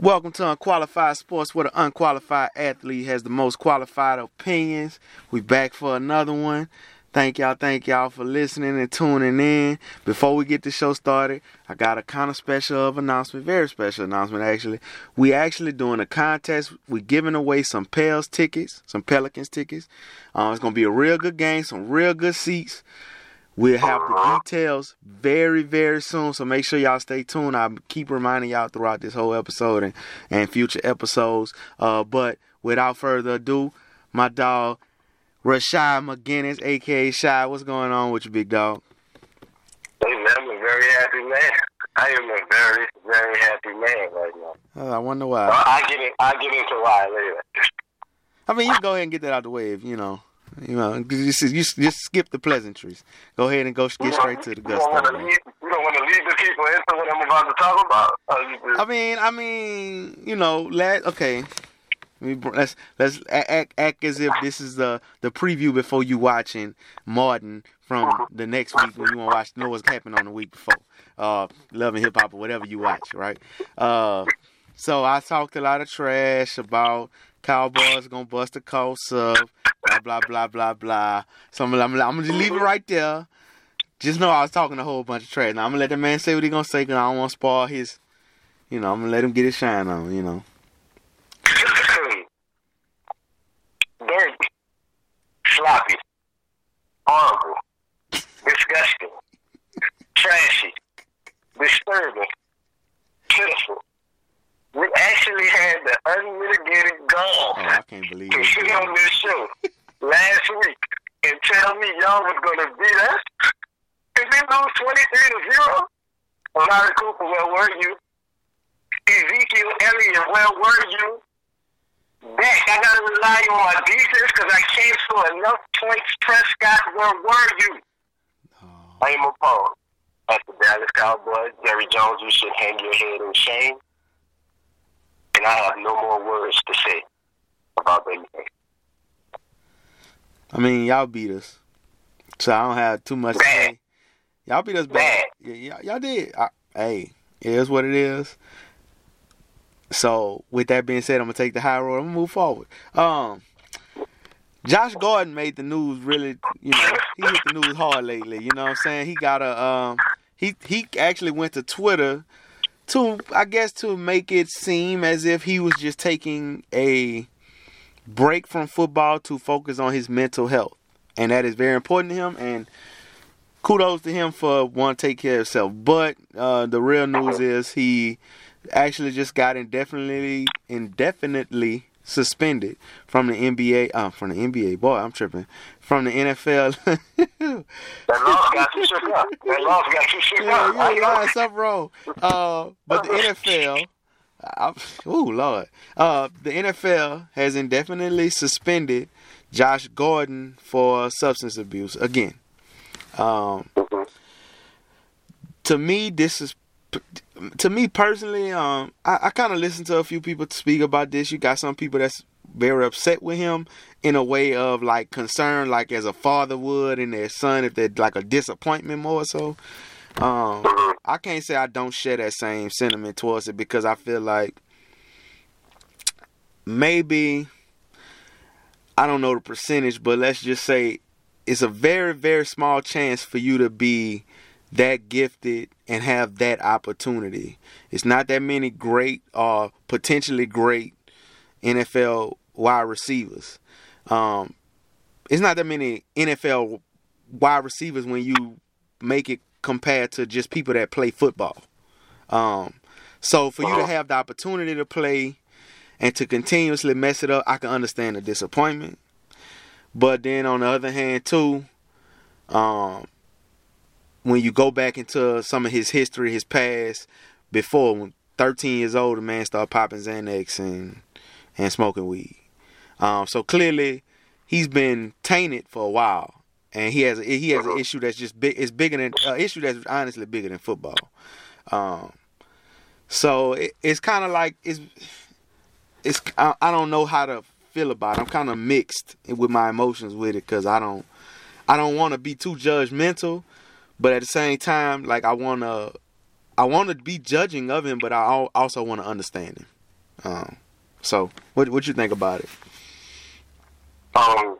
Welcome to Unqualified Sports, where the unqualified athlete has the most qualified opinions. We back for another one. Thank y'all, thank y'all for listening and tuning in. Before we get the show started, I got a kind of special of announcement, very special announcement actually. We actually doing a contest. We're giving away some Pels tickets, some Pelicans tickets. Uh, it's gonna be a real good game, some real good seats. We'll have the details very, very soon. So make sure y'all stay tuned. I'll keep reminding y'all throughout this whole episode and, and future episodes. Uh, but without further ado, my dog Rashad McGinnis, aka Shy. What's going on with you, big dog? Hey man, I'm a very happy man. I am a very, very happy man right now. Uh, I wonder why. Well, I get it. I get into why later. I mean, you can go ahead and get that out the way if you know. You know, you just, just skip the pleasantries. Go ahead and go get straight to the You good don't want to man. lead. You don't want to lead the people into what I'm about to talk about. Uh, just- I mean, I mean, you know, let okay. Let me br- Let's let's act, act as if this is the the preview before you watching Martin from the next week when you want to watch know what's happening on the week before. Uh, Love and Hip Hop or whatever you watch, right? Uh, so I talked a lot of trash about Cowboys gonna bust a coast up, blah blah blah blah. So I'm, I'm, I'm gonna just leave it right there. Just know I was talking a whole bunch of trash. Now I'm gonna let the man say what he gonna say because I don't want to spoil his. You know, I'm gonna let him get his shine on. You know. dirty, sloppy, horrible, disgusting, trashy, disturbing, pitiful. We actually had the unmitigated Oh, gall I can't believe to it. sit on this show last week and tell me y'all was going to beat us. Did we lose 23 to 0? Amari Cooper, where were you? Ezekiel Elliott, where were you? Dak, I got to rely on my defense because I can't score enough points. Prescott, where were you? Oh, I am appalled. At the Dallas Cowboys, Jerry Jones, you should hang your head in shame. And I have no more words to say about anything. I mean, y'all beat us, so I don't have too much to say. Y'all beat us bad. Yeah, y'all, y'all did. I, hey, it is what it is. So, with that being said, I'm gonna take the high road. I'm gonna move forward. Um, Josh Gordon made the news really. You know, he hit the news hard lately. You know what I'm saying? He got a um, he he actually went to Twitter to I guess to make it seem as if he was just taking a break from football to focus on his mental health. And that is very important to him and kudos to him for wanting to take care of himself. But uh, the real news is he actually just got indefinitely indefinitely suspended from the NBA uh, from the NBA. Boy, I'm tripping. From the NFL. That loss got you shook up. That loss got you shook Yeah, up. Know. lying something wrong. Uh, but the NFL, oh Lord, uh, the NFL has indefinitely suspended Josh Gordon for substance abuse again. Um, to me, this is to me personally. Um, I, I kind of listened to a few people speak about this. You got some people that's very upset with him in a way of like concern, like as a father would in their son if they're like a disappointment more so. Um, I can't say I don't share that same sentiment towards it because I feel like maybe I don't know the percentage, but let's just say it's a very very small chance for you to be that gifted and have that opportunity. It's not that many great or potentially great NFL wide receivers. Um, it's not that many NFL wide receivers when you make it compared to just people that play football. Um, so for you to have the opportunity to play and to continuously mess it up, I can understand the disappointment. But then on the other hand, too, um, when you go back into some of his history, his past, before when 13 years old, the man started popping Xanax and and smoking weed. Um, so clearly, he's been tainted for a while, and he has a, he has an issue that's just big. It's bigger than uh, issue that's honestly bigger than football. Um, so it, it's kind of like it's it's I, I don't know how to feel about it. I'm kind of mixed with my emotions with it because I don't I don't want to be too judgmental, but at the same time, like I want to I want to be judging of him, but I also want to understand him. Um, so what what you think about it? Um,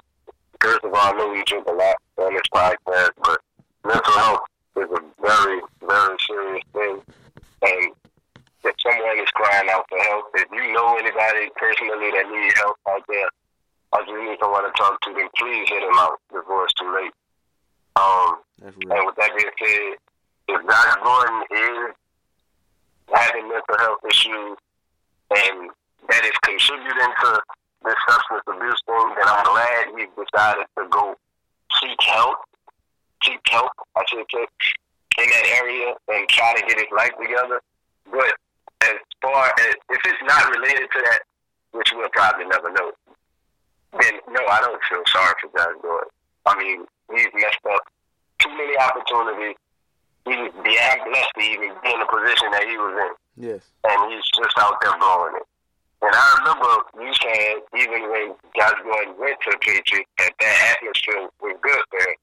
first of all, I know we drink a lot on this podcast, but mental health is a very, very serious thing. And if someone is crying out for help, if you know anybody personally that needs help out there, or you need someone to talk to, then please hit them out before it's too late. Um, and with that being said, if Josh Gordon is having mental health issues and that is contributing to this substance abuse thing, then I'm glad he decided to go seek help, seek help, I should say, in that area and try to get his life together. But as far as if it's not related to that, which we'll probably never know, then no, I don't feel sorry for Josh Gordon. I mean, he's messed up too many opportunities. He's beyond blessed to even be in the position that he was in. Yes. And he's just out there blowing it. And I remember you saying even when Josh Gordon went to the Patriots, that that atmosphere was good there.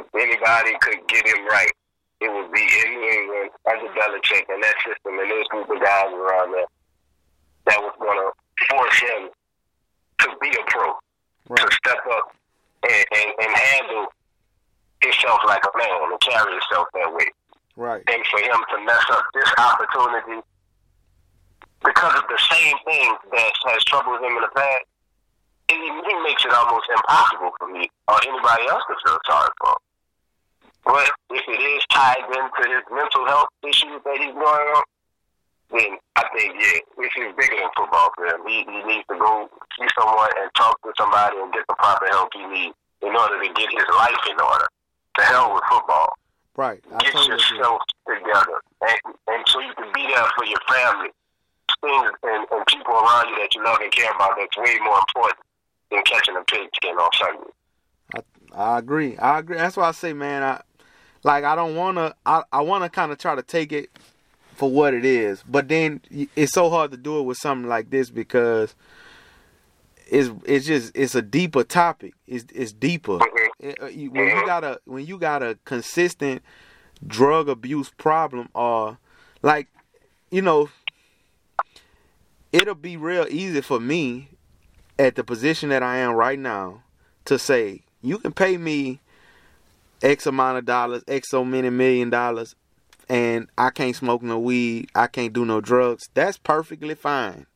If anybody could get him right, it would be in New England under Belichick and that system and those group of guys around there that was going to force him to be a pro, right. to step up and, and, and handle himself like a man and carry himself that way. Right. And for him to mess up this opportunity because of the same thing that has troubled him in the past, it, it makes it almost impossible for me or anybody else to feel sorry for. But if it is tied into his mental health issues that he's going on, then I think, yeah, this is bigger than football for him. He, he needs to go see someone and talk to somebody and get the proper help he needs in order to get his life in order. To hell with football. Right. I get yourself together. And, and so you can be there for your family. Things and, and people around you that you love and care about that's way more important than catching a pigskin on Sunday. I, I agree. I agree. That's why I say, man, I like I don't wanna I, I wanna kinda try to take it for what it is. But then it's so hard to do it with something like this because it's it's just it's a deeper topic. It's it's deeper. Mm-hmm. It, uh, when you got a when you got a consistent drug abuse problem, or like you know, it'll be real easy for me at the position that I am right now to say you can pay me X amount of dollars, X so many million dollars, and I can't smoke no weed, I can't do no drugs. That's perfectly fine.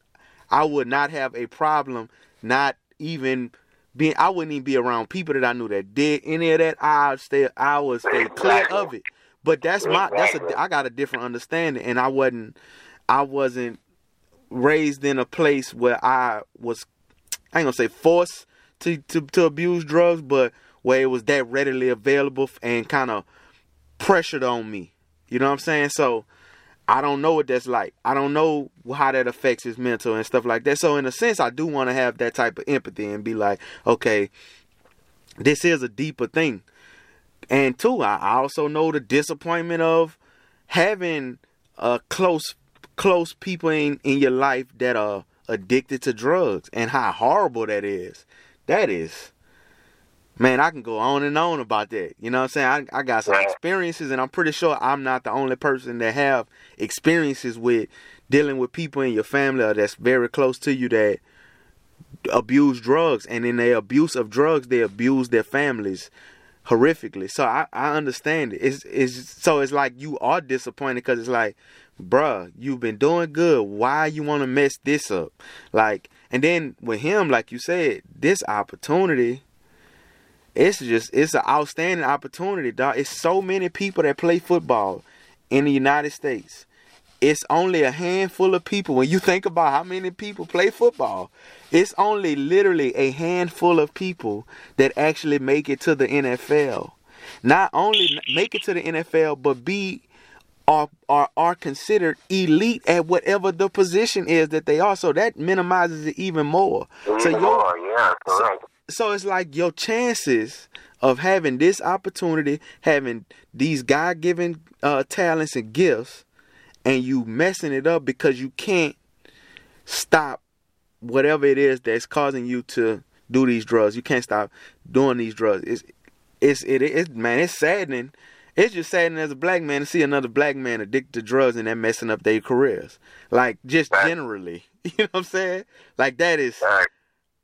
I would not have a problem not even being I wouldn't even be around people that I knew that did any of that. I stay I would stay clear of it. But that's my that's a I got a different understanding and I wasn't I wasn't raised in a place where I was I ain't gonna say forced to, to, to abuse drugs, but where it was that readily available and kind of pressured on me. You know what I'm saying? So I don't know what that's like. I don't know how that affects his mental and stuff like that. So in a sense, I do want to have that type of empathy and be like, okay, this is a deeper thing. And two, I also know the disappointment of having a close close people in, in your life that are addicted to drugs and how horrible that is. That is man, I can go on and on about that. You know what I'm saying? I, I got some experiences, and I'm pretty sure I'm not the only person that have experiences with dealing with people in your family that's very close to you that abuse drugs, and in their abuse of drugs, they abuse their families horrifically. So I, I understand it. It's it's so it's like you are disappointed because it's like, bruh, you've been doing good. Why you want to mess this up? Like, and then with him, like you said, this opportunity it's just it's an outstanding opportunity, dog. It's so many people that play football in the United States. It's only a handful of people. When you think about how many people play football, it's only literally a handful of people that actually make it to the NFL. Not only make it to the NFL, but be are are are considered elite at whatever the position is that they are. So that minimizes it even more. Even so more, yeah, correct. So, so it's like your chances of having this opportunity, having these God given uh, talents and gifts, and you messing it up because you can't stop whatever it is that's causing you to do these drugs. You can't stop doing these drugs. It's it's it is man. It's saddening. It's just saddening as a black man to see another black man addicted to drugs and that messing up their careers. Like just Right. generally, you know what I'm saying? Like that is Right.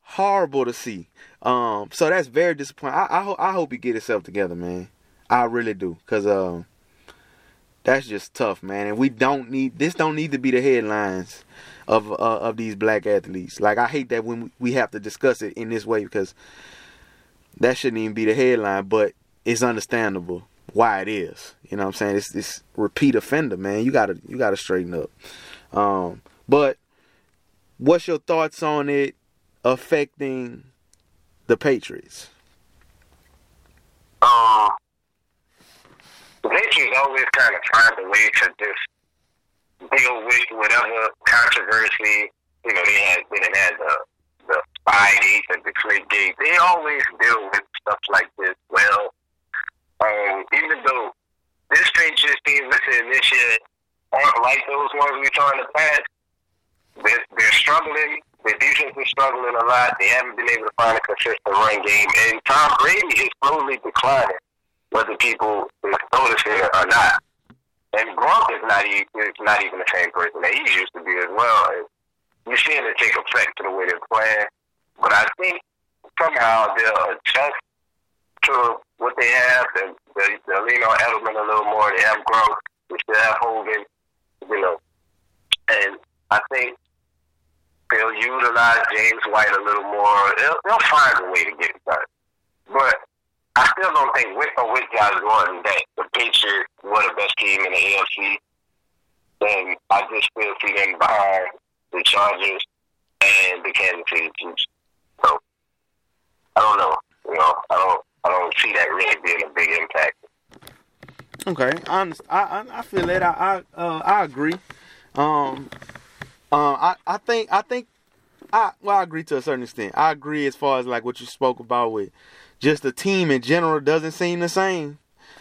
horrible to see. Um, so that's very disappointing. I I, ho- I hope he get himself together, man. I really do, cause um, that's just tough, man. And we don't need this. Don't need to be the headlines of uh, of these black athletes. Like I hate that when we have to discuss it in this way because that shouldn't even be the headline, but it's understandable why it is. You know what I'm saying? It's this repeat offender, man. You gotta you gotta straighten up. Um, but what's your thoughts on it affecting the Patriots? Um, the Patriots always kind of find a way to just deal with whatever controversy. You know, they had they had the the Spygate and the Gate. They always deal with stuff like this well. Um, even though this Patriots team, listen, this year aren't like those ones we saw in the past. They're, they're struggling. Their defense is struggling a lot. They haven't been able to find a consistent run game. And Tom Brady is slowly declining, whether people is noticing it or not. And Gronk is not, e- is not even the same person that he used to be as well. And you're seeing it take effect to the way they're playing. But I think somehow they'll adjust to what they have. And they, they'll lean on Edelman a little more. They have Gronk. They still have Hogan. You know, and I think they'll utilize James White a little more. They'll, they'll find a way to get it done. But I still don't think with or oh, with Josh Gordon that the Patriots were the best team in the AFC. And I just still see them behind the Chargers and the Kansas City Chiefs. So I don't know. You know, I don't. I don't see that really being a big impact. Okay, I underst- I, I I feel that I I uh, I agree. Um, uh, I I think I think I well I agree to a certain extent. I agree as far as like what you spoke about with just the team in general doesn't seem the same.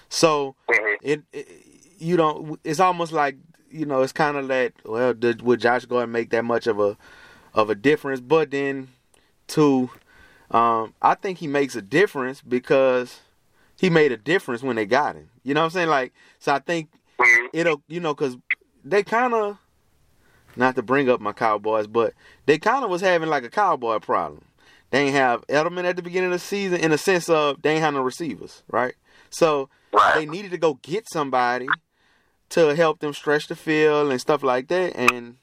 So Mhm. it, it you don't. It's almost like you know. It's kind of that. Well, did, would Josh go and make that much of a of a difference? But then, two, um, I think he makes a difference because he made a difference when they got him. You know what I'm saying? Like, so I think it'll you know because they kind of not to bring up my Cowboys, but they kind of was having like a cowboy problem. They ain't have Edelman at the beginning of the season in a sense of they ain't have no receivers, right? So they needed to go get somebody to help them stretch the field and stuff like that, and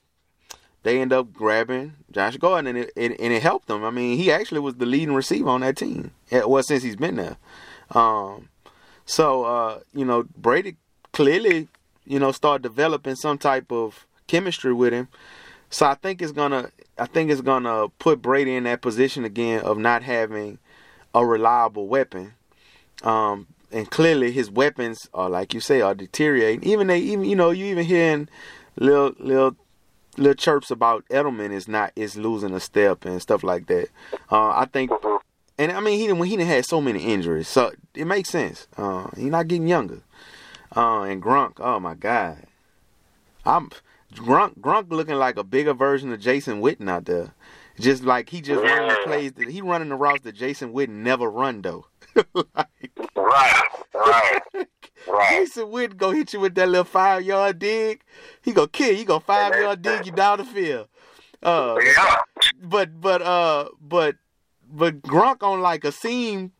they end up grabbing Josh Gordon, and it, it and it helped them. I mean, he actually was the leading receiver on that team. Well, since he's been there, um, so uh, you know Brady clearly you know start developing some type of chemistry with him. So I think it's gonna I think it's gonna put Brady in that position again of not having a reliable weapon. Um, and clearly his weapons are like you say are deteriorating. Even they even you know you even hearing little little little chirps about Edelman is not is losing a step and stuff like that. Uh, I think, and I mean he didn't he didn't had so many injuries, so it makes sense. Uh, he's not getting younger. Uh, and Gronk, oh my God, I'm Gronk Gronk looking like a bigger version of Jason Witten out there. Just like he just running the plays that he running the routes that Jason Witten never run though. like, Right. Right. Right. Jason Witten go hit you with that little five yard dig. He go kill you. He go five yard dig you down the field. Uh, Yeah. but but uh but but Gronk on like a seam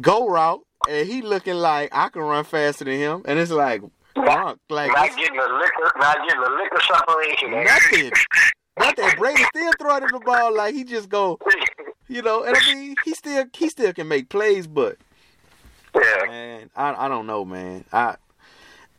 go route and he looking like I can run faster than him and it's like Gronk like Not getting a liquor, not getting a liquor separation. nothing. Nothing. Brady still throwing the ball like he just go, you know. And I mean, he still he still can make plays, but yeah. man, I I don't know, man. I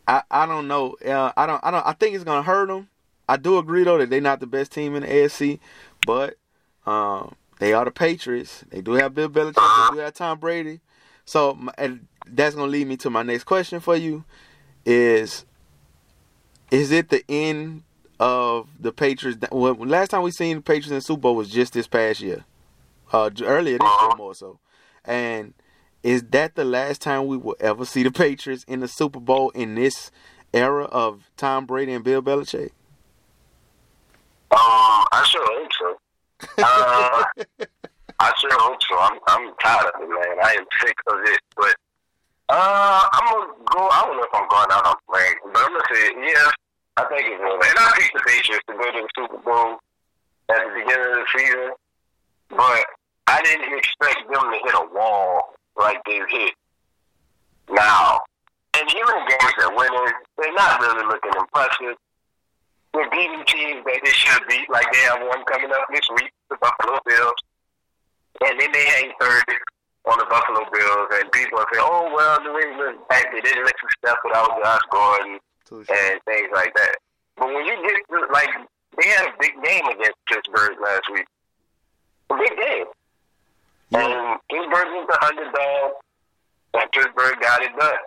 I I don't know. Uh, I don't I don't. I think it's gonna hurt them. I do agree though that they're not the best team in the AFC, but um, they are the Patriots. They do have Bill Belichick. They do have Tom Brady. So and that's gonna lead me to my next question for you: Is is it the end of the Patriots? Well, last time we seen the Patriots in the Super Bowl was just this past year, uh, earlier this year more so, and is that the last time we will ever see the Patriots in the Super Bowl in this era of Tom Brady and Bill Belichick? Um, I sure hope so. Uh, I sure hope so. I'm I'm tired of it, man. I am sick of it. But Uh, I'm gonna go. I don't know if I'm going out on rank, but I'm gonna say yeah. I think it's will. And I picked the Patriots to go to the Super Bowl at the beginning of the season, but I didn't expect them to hit a wall like they hit now. And even games that winning, they're not really looking impressive. They're beating teams that they should beat, like they have one coming up this week, the Buffalo Bills. And then they hang third on the Buffalo Bills, and people say, "Oh well, New England they didn't let you step without Josh Gordon and things like that." But when you get like they had a big game against Pittsburgh last week, a big game, yeah. and uh, Pittsburgh was the underdog, and Pittsburgh got it done.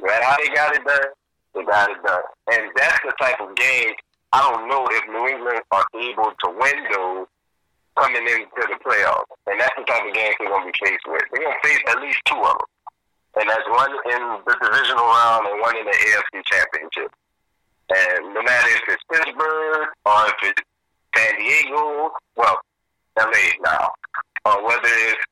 That's how they got it done. They got it done, and that's the type of game I don't know if New England are able to win those coming into the playoffs. And that's the type of game they're going to be faced with. They're going to face at least two of them. And that's one in the divisional round and one in the AFC championship. And no matter if it's Pittsburgh or if it's San Diego, well, LA now, or whether it's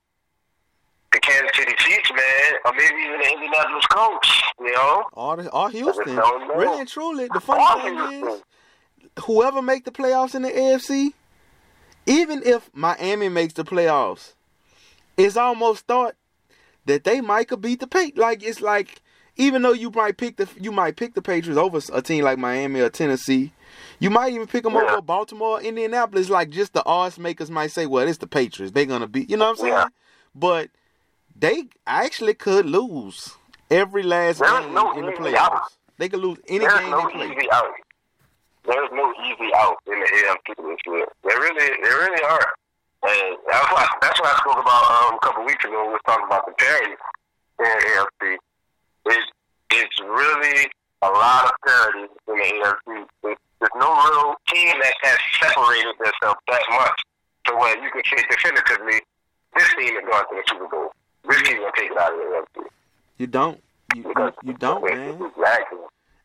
the Kansas City Chiefs, man, or maybe even the Indianapolis Colts, you know? Or, the, or Houston. Really and truly, the funny thing is, whoever make the playoffs in the AFC, even if Miami makes the playoffs, it's almost thought that they might could beat the Patriots. Like it's like even though you might pick the you might pick the Patriots over a team like Miami or Tennessee, you might even pick them yeah. over Baltimore, Indianapolis. Like just the odds makers might say, "Well, it's the Patriots. They're gonna beat." You know what I'm saying? Yeah. But they actually could lose every last There's game no in the playoffs. They could lose any There's game no they play. easy out there's no easy out in the AFC this year. There really, there really are. And that's why that's why I spoke about um, a couple weeks ago. We were talking about the parity in the AFC. It's it's really a lot of parity in the AFC. It's, there's no real team that has separated themselves that much to where you can say definitively this team is going to the Super Bowl. This team will take it out of the. You don't. You, you, you don't, man. Exactly.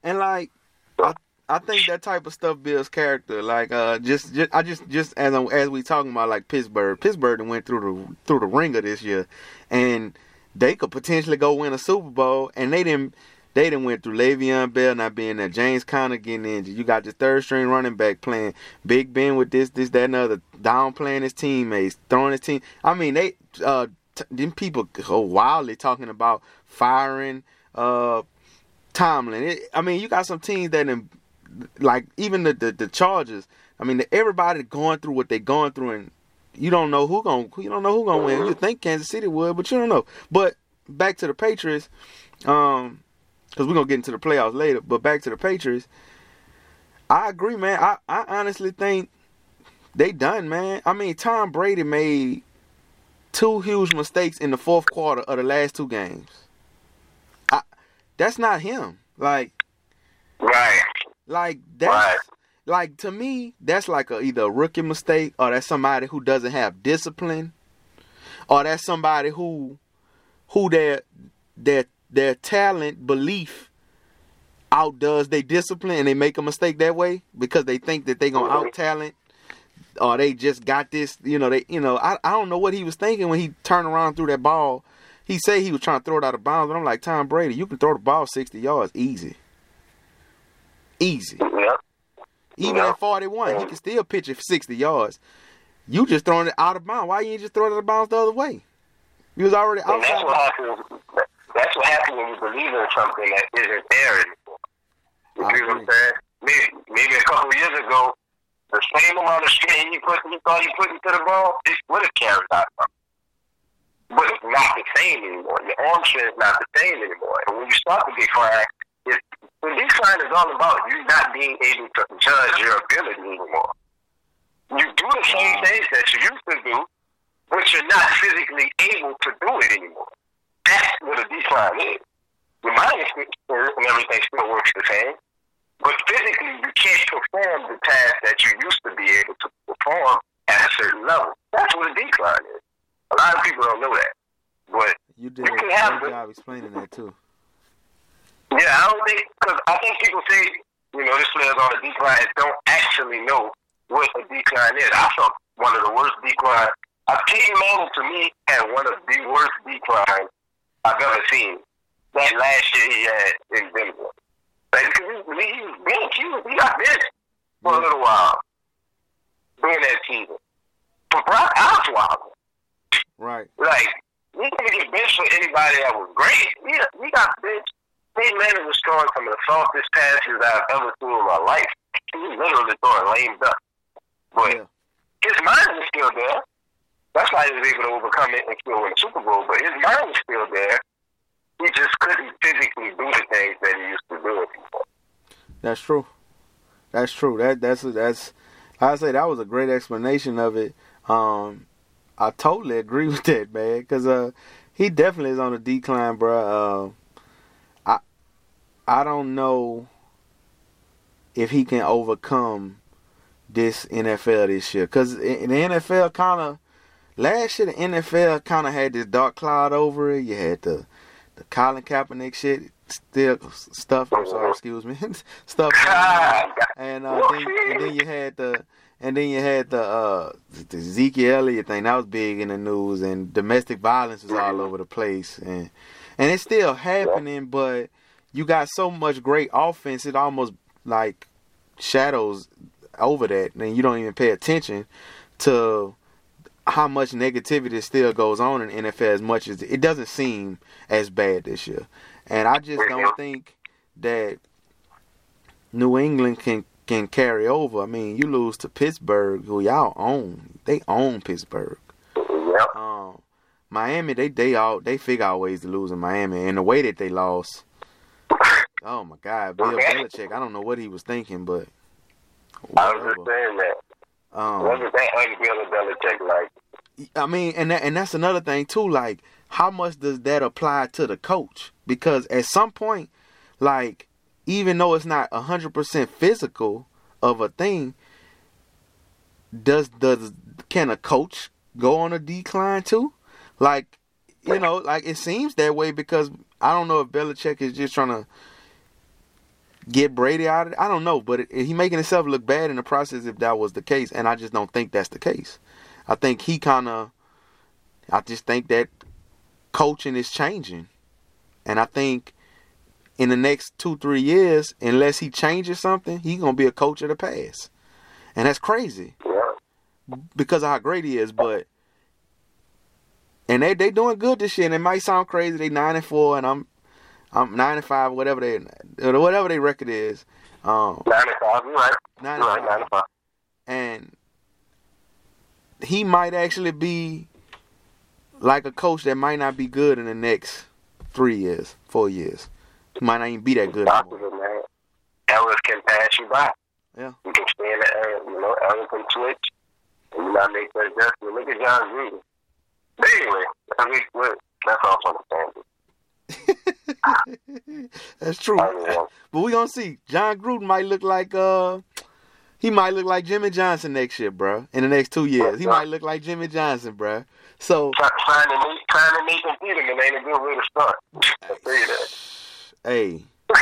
And like, I, I think that type of stuff builds character. Like uh, just, just I just just as I'm, as we talking about like Pittsburgh, Pittsburgh went through the through the ringer this year, and they could potentially go win a Super Bowl, and they didn't. They didn't went through Le'Veon Bell not being there, James Conner getting injured. You got the third string running back playing Big Ben with this, this, that, and other, downplaying his teammates, throwing his team. I mean, they uh, t- them people go wildly talking about firing uh Tomlin. It, I mean, you got some teams that like even the, the the Chargers. I mean, everybody going through what they're going through, and you don't know who going you don't know who gonna win. You think Kansas City would, but you don't know. But back to the Patriots, um, because we're gonna get into the playoffs later. But back to the Patriots, I agree, man. I I honestly think they done, man. I mean, Tom Brady made two huge mistakes in the fourth quarter of the last two games. I, that's not him. Like, right. Like that's right. like to me, that's like a, either a rookie mistake or that's somebody who doesn't have discipline, or that's somebody who who their their their talent belief outdoes their discipline and they make a mistake that way because they think that they gonna out talent or they just got this you know they you know I, I don't know what he was thinking when he turned around through that ball he said he was trying to throw it out of bounds but i'm like tom brady you can throw the ball 60 yards easy Easy. Even at 41, he can still pitch it for 60 yards. You just throwing it out of bounds. Why you just throw it out of bounds the other way? You was already outside. That's what happens. That's what happens when you believe in something that isn't there anymore. You see what I'm saying? Maybe, maybe a couple of years ago, the same amount of strain you put, you thought you put into the ball, this would have carried out. But it's not the same anymore. Your arm strength is not the same anymore. And when you start to fired, it's the decline is all about you not being able to judge your ability anymore. You do the same things that you used to do, but you're not physically able to do it anymore. That's what a decline is. Your mind and everything still works the same, but physically you can't perform the task that you used to be able to perform at a certain level. That's what a decline is. A lot of people don't know that, but you did you can a have great job explaining that too. Yeah, I don't think because I think people say you know this player's on a decline and don't actually know what a decline is. I saw one of the worst declines. A Peyton Manning to me had one of the worst declines I've ever seen that last year he had in Denver. Like, he, he, he, he got benched for a little while during that season. For Brock Osweiler. Right. Like, we didn't get benched for anybody that was great. We, we got benched. Peyton Manning was throwing some of the softest passes I've ever seen in my life. He was literally throwing lame duck. But Yeah. his mind was still there. That's why he was able to overcome it and still win the Super Bowl. But his mind was still there. He just couldn't physically do the things that he used to do. That's true. That's true. That that's that's. I say that was a great explanation of it. Um, I totally agree with that, man. Cause uh, he definitely is on a decline, bro. Uh, I I don't know if he can overcome this NFL this year. Cause in the NFL, kind of last year the NFL kind of had this dark cloud over it. You had the the Colin Kaepernick shit, still stuff. I'm sorry, excuse me, stuff. And uh, then, and then you had the and then you had the uh the Ezekiel Elliott thing that was big in the news, and domestic violence was all over the place, and and it's still happening, but you got so much great offense, it almost like shadows over that, and you don't even pay attention to how much negativity still goes on in NFL as much as it doesn't seem as bad this year. And I just don't think that New England can can carry over. I mean, you lose to Pittsburgh, who y'all own. They own Pittsburgh. Um, Miami, they they all they figure out ways to lose in Miami, and the way that they lost. Oh my God, Bill Belichick. I don't know what he was thinking, but I was just whatever. saying that. Um, Wasn't that unreal Belichick like? I mean, and that, and that's another thing too. Like, how much does that apply to the coach? Because at some point, like, even though it's not hundred percent physical of a thing, does does can a coach go on a decline too? Like, you know, like it seems that way because I don't know if Belichick is just trying to get Brady out of it. I don't know, but it, he making himself look bad in the process if that was the case, and I just don't think that's the case. I think he kind of, I just think that coaching is changing, and I think in the next two three years, unless he changes something, he's gonna be a coach of the past, and that's crazy because of how great he is. But and they they doing good this year, and it might sound crazy. They nine and four, and I'm I'm nine and five, whatever they whatever their record is. Um, Nine and five. You're right. nine and right. Nine five. and five. and he might actually be like a coach that might not be good in the next three years, four years. He might not even be that good. Possible, man. Ellis can pass you by. Yeah. You can stand there, you know, Ellis can switch. And you not make that adjustment. Look at Jon Gruden. But anyway, I mean, that's all I'm saying. That's true. But we gonna see. Jon Gruden might look like uh he might look like Jimmy Johnson next year, bro. In the next two years. He might look like Jimmy Johnson, bro. So trying to Nate- trying to Nathan Peterman ain't a good way to start. I'll tell you that. hey.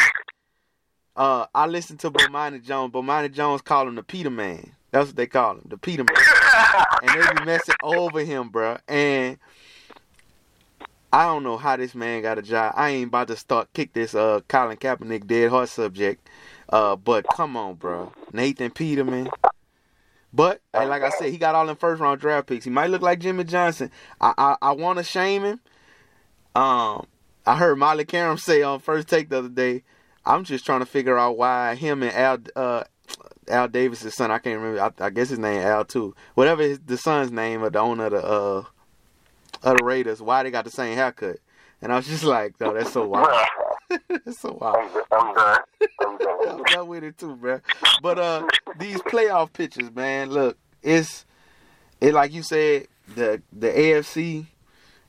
Uh I listened to Bomani Jones. Bomani Jones call him the Peter Man. That's what they call him, the Peter Man. and they be messing over him, bro. And I don't know how this man got a job. I ain't about to start kick this uh Colin Kaepernick dead heart subject. Uh, but come on, bro, Nathan Peterman. But hey, like I said, he got all them first round draft picks. He might look like Jimmy Johnson. I I, I want to shame him. Um, I heard Molly Qerim say on first take the other day. I'm just trying to figure out why him and Al uh Al Davis's son. I can't remember. I, I guess his name Al too. Whatever his, the son's name of the owner of the uh of the Raiders. Why they got the same haircut? And I was just like, oh, that's so wild. that's so wild. I'm, done. I'm done. I'm done with it too, bro. But uh, these playoff pitches, man. Look, it's it like you said. The the AFC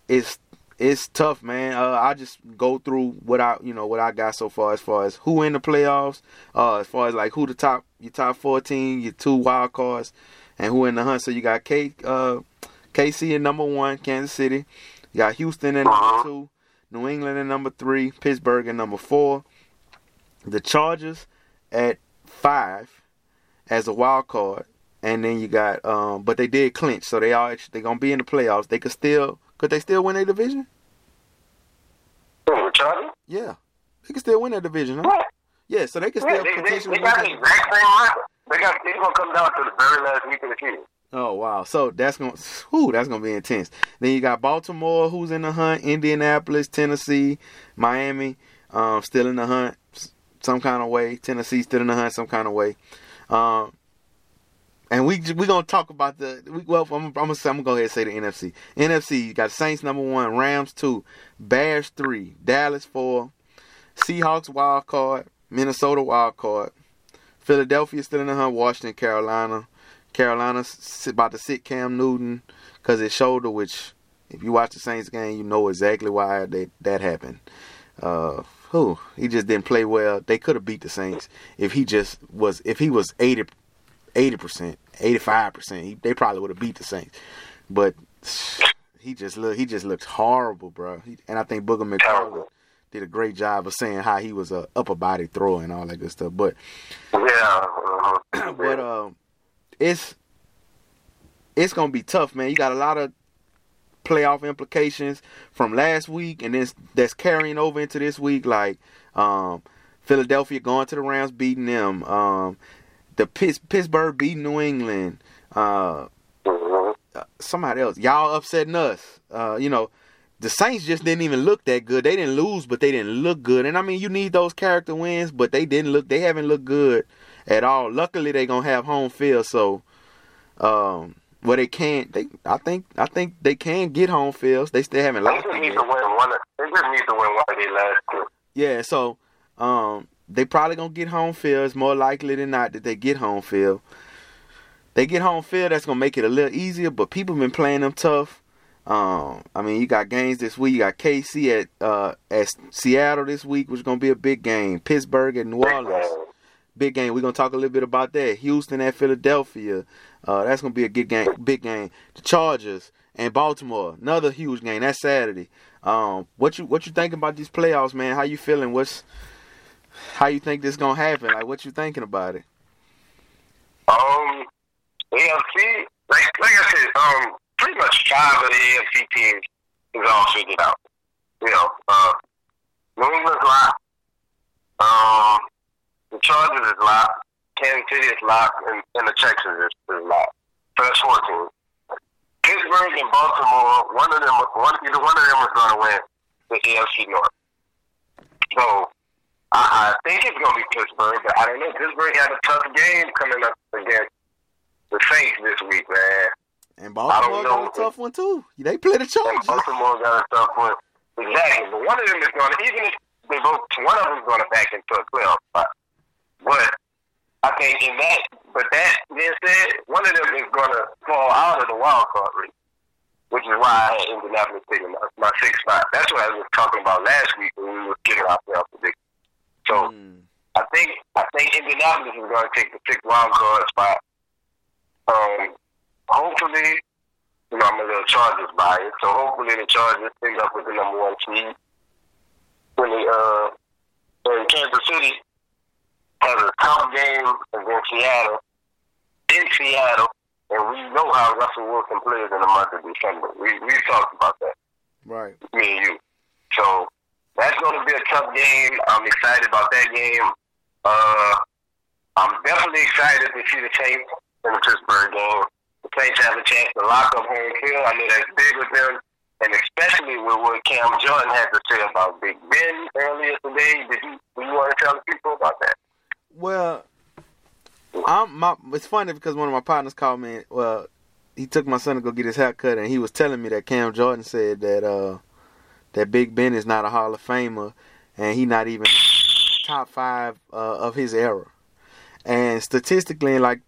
is it's tough, man. Uh, I just go through what I you know what I got so far as far as who in the playoffs. Uh, as far as like who the top your top fourteen, your two wild cards, and who in the hunt. So you got K uh KC in number one, Kansas City. You got Houston in number two, New England in number three, Pittsburgh in number four. The Chargers at five as a wild card, and then you got um, but they did clinch, so they are actually they gonna be in the playoffs. They could still could they still win a division? Charlie? Yeah, they can still win that division, huh? What? Yeah, so they can Yeah, still they, they, potentially they win got the exact same record. They got it's gonna come down to the very last week of the season. Oh wow! So that's gonna, whew, that's gonna be intense. Then you got Baltimore, who's in the hunt. Indianapolis, Tennessee, Miami, um, still in the hunt, some kind of way. Tennessee still in the hunt, some kind of way. Um, and we we gonna talk about the we, well. I'm, I'm gonna say, I'm gonna go ahead and say the NFC. NFC you got Saints number one, Rams two, Bears three, Dallas four, Seahawks wild card, Minnesota wild card, Philadelphia still in the hunt, Washington, Carolina. Carolina about to sit Cam Newton because his shoulder, which if you watch the Saints game, you know exactly why that that happened. Uh, who he just didn't play well. They could have beat the Saints if he just was if he was 80 percent, eighty five percent. They probably would have beat the Saints, but he just look he just looked horrible, bro. He, and I think Booger McFarland did a great job of saying how he was a upper body thrower and all that good stuff. But Yeah. Uh-huh. but um, it's it's gonna be tough, man. You got a lot of playoff implications from last week, and then that's carrying over into this week. Like um, Philadelphia going to the Rams, beating them. Um, the Pitts, Pittsburgh beating New England. Uh, somebody else, y'all upsetting us. Uh, you know, the Saints just didn't even look that good. They didn't lose, but they didn't look good. And I mean, you need those character wins, but they didn't look. They haven't looked good at all. Luckily, they gonna have home field, so um, where they can't. They, I think, I think they can get home fields. They still haven't They lost just need to win one. Of, they just need to win one of their last two. Yeah, so um, they probably gonna get home field. It's more likely than not that they get home field. They get home field. That's gonna make it a little easier. But people been playing them tough. Um, I mean, you got games this week. You got KC at uh, at Seattle this week, which is gonna be a big game. Pittsburgh at New Orleans. Big game. We're gonna talk a little bit about that. Houston at Philadelphia. Uh, that's gonna be a good game, big game. The Chargers and Baltimore, another huge game. That's Saturday. Um, what you what you thinking about these playoffs, man? How you feeling? What's how you think this gonna happen? Like, what you thinking about it? Um, AFC, like like I said, um, pretty much five of the AFC teams is all figured out. You know, uh, New England's locked. Um, the Chargers is locked. Kansas City is locked, and, and the Texans is, is locked. So that's four teams. Pittsburgh and Baltimore, one of them, one either one of them is going to win the AFC North. So I, I think it's going to be Pittsburgh, but I don't know. Pittsburgh had a tough game coming up against the Saints this week, man. And Baltimore got a tough one too. They play the Chargers. Baltimore got a tough one. Exactly, but one of them is going to, even if they both, one of them is going to back into a playoff spot. But I think in that, but that being said, one of them is going to fall out of the wild card race, which is why I had Indianapolis taking my, my sixth spot. That's what I was talking about last week when we were getting our playoff prediction. So Mm. I think I think Indianapolis is going to take the sixth wild card spot. Um, hopefully, you know, I'm a little Chargers biased, so hopefully the Chargers end up with the number one seed. When they uh, in Kansas City has a tough game against Seattle in Seattle, and we know how Russell Wilson plays in the month of December. We we talked about that Right. me and you. So that's going to be a tough game. I'm excited about that game. Uh, I'm definitely excited to see the Saints in the Pittsburgh game. The Saints have a chance to lock up home field. I know that's big with them, and especially with what Cam Jordan had to say about Big Ben earlier today. Did you, do you want to tell the people about that? Well, I'm my. It's funny because one of my partners called me. Well, he took my son to go get his hair cut, and he was telling me that Cam Jordan said that uh that Big Ben is not a Hall of Famer, and he not even top five uh, of his era. And statistically, like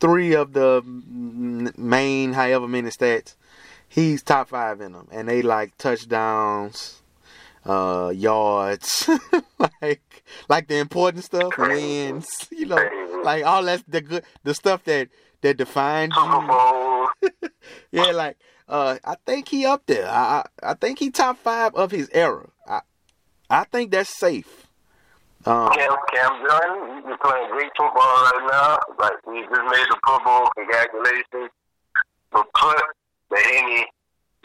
three of the main, however many stats, he's top five in them, and they like touchdowns, uh, yards, like the important stuff, wins, you know, like all that's the good, the stuff that that defines you. Yeah, like uh, I think he up there. I I, I think he top five of his era. I I think that's safe. Um, Cam, Cam Jordan, you're playing great football right now. Like, you just made the Pro Bowl. Congratulations. But put the Henny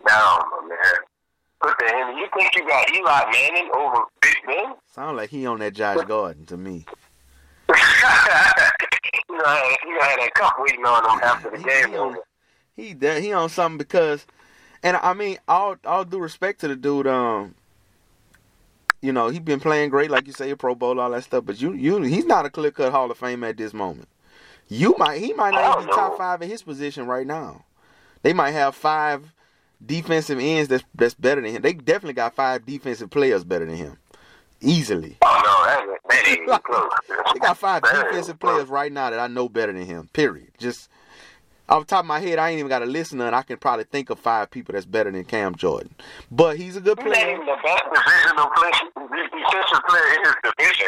down, my man. Put the him. You think you got Eli Manning over Big Ben? Sound like he on that Josh Gordon to me. you know, you had a cup waiting on him after the He- game. he on- He on something because, and I mean, all all due respect to the dude, um, you know, he been playing great, like you say, a Pro Bowl, all that stuff. But you you he's not a clear cut Hall of Fame at this moment. You might he might not even be top five in his position right now. They might have five defensive ends that's that's better than him. They definitely got five defensive players better than him, easily. Oh no, that, ain't- that ain't close. They got five That defensive players right now that I know better than him. Period. Just off the top of my head, I ain't even got to listen to it. I can probably think of five people that's better than Cam Jordan. But he's a good player. the best divisional player, defensive player in his division.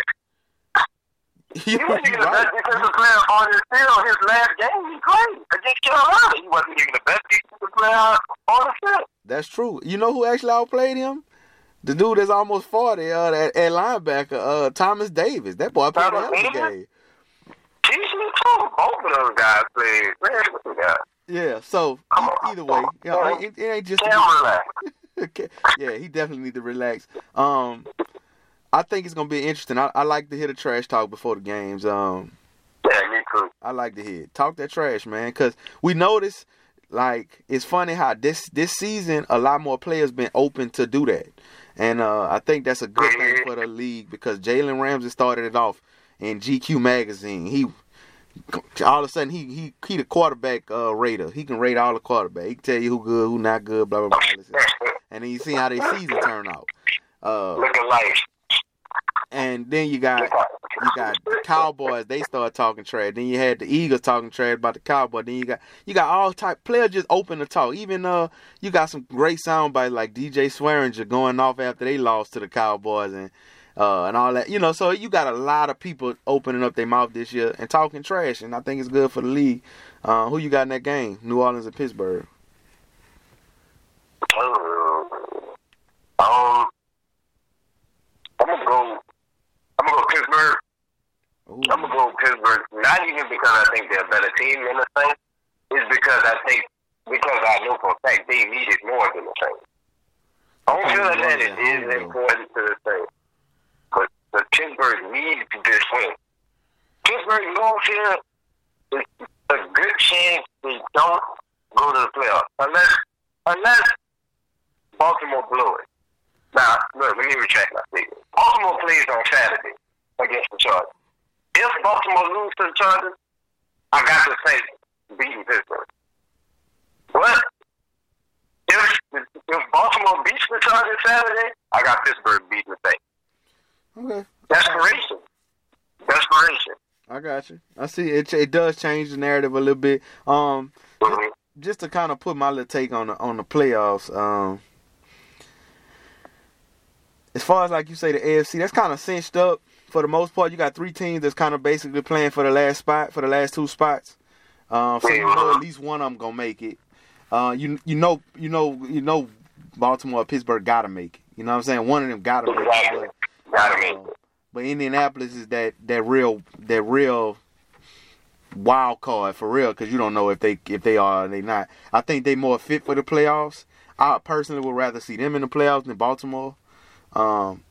He wasn't even the best right. defensive player on his field his last game he played against Carolina. He wasn't even the best defensive player on the field. That's true. You know who actually outplayed him? The dude that's almost forty, uh, at, at linebacker, uh, Thomas Davis. That boy played a Thomas hell a Davis? game. Me too. Both of those guys played. Man. Yeah. So Come on. either way, you know, it, it ain't just. Cam relax. Yeah, he definitely need to relax. Um, I think it's gonna be interesting. I, I like to hear the trash talk before the games. Um, Yeah, me too. I like to hear it. talk that trash, man, because we notice like it's funny how this this season a lot more players been open to do that, and uh, I think that's a good thing for the league because Jalen Ramsey started it off in GQ magazine. He all of a sudden he he he the quarterback uh, rater. He can rate all the quarterback. He can tell you who good, who not good, blah blah blah. all this stuff. And then you see how their season turn out. Uh, Look at like. And then you got you got Cowboys. They start talking trash. Then you had the Eagles talking trash about the Cowboys. Then you got you got all type players just open to talk. Even uh, you got some great sound bites like DJ Swearinger going off after they lost to the Cowboys and uh and all that. You know, so you got a lot of people opening up their mouth this year and talking trash. And I think it's good for the league. Uh, who you got in that game? New Orleans and Pittsburgh. Um, I'm gonna go. I'm gonna go Pittsburgh. Ooh. I'm gonna go Pittsburgh. Not even because I think they're a better team than the Saints. It's because I think because I know for a fact they need it more than the Saints. I'm Okay, sure you that it it is though. important to the Saints, but the Pittsburgh needs this win. Pittsburgh goes here. A good chance they don't go to the playoffs unless unless Baltimore blow it. Now, look, let me retract my statement. Baltimore plays on Saturday against the Chargers. If Baltimore lose to the Chargers, I got to say beating Pittsburgh. But if if Baltimore beats the Chargers Saturday, I got Pittsburgh beating the Saints. Okay. Desperation. Desperation. I got you. I see it. It does change the narrative a little bit. Um, Mhm. just to kind of put my little take on the on the playoffs. Um, as far as like you say, the AFC, that's kind of cinched up for the most part. You got three teams that's kind of basically playing for the last spot, for the last two spots. Um, so you know at least one of them gonna make it. Uh, you you know you know you know Baltimore, or Pittsburgh gotta make it. You know what I'm saying? One of them gotta make it. But, uh, but Indianapolis is that that real that real wild card for real because you don't know if they if they are or they not. I think they more fit for the playoffs. I personally would rather see them in the playoffs than Baltimore. Um,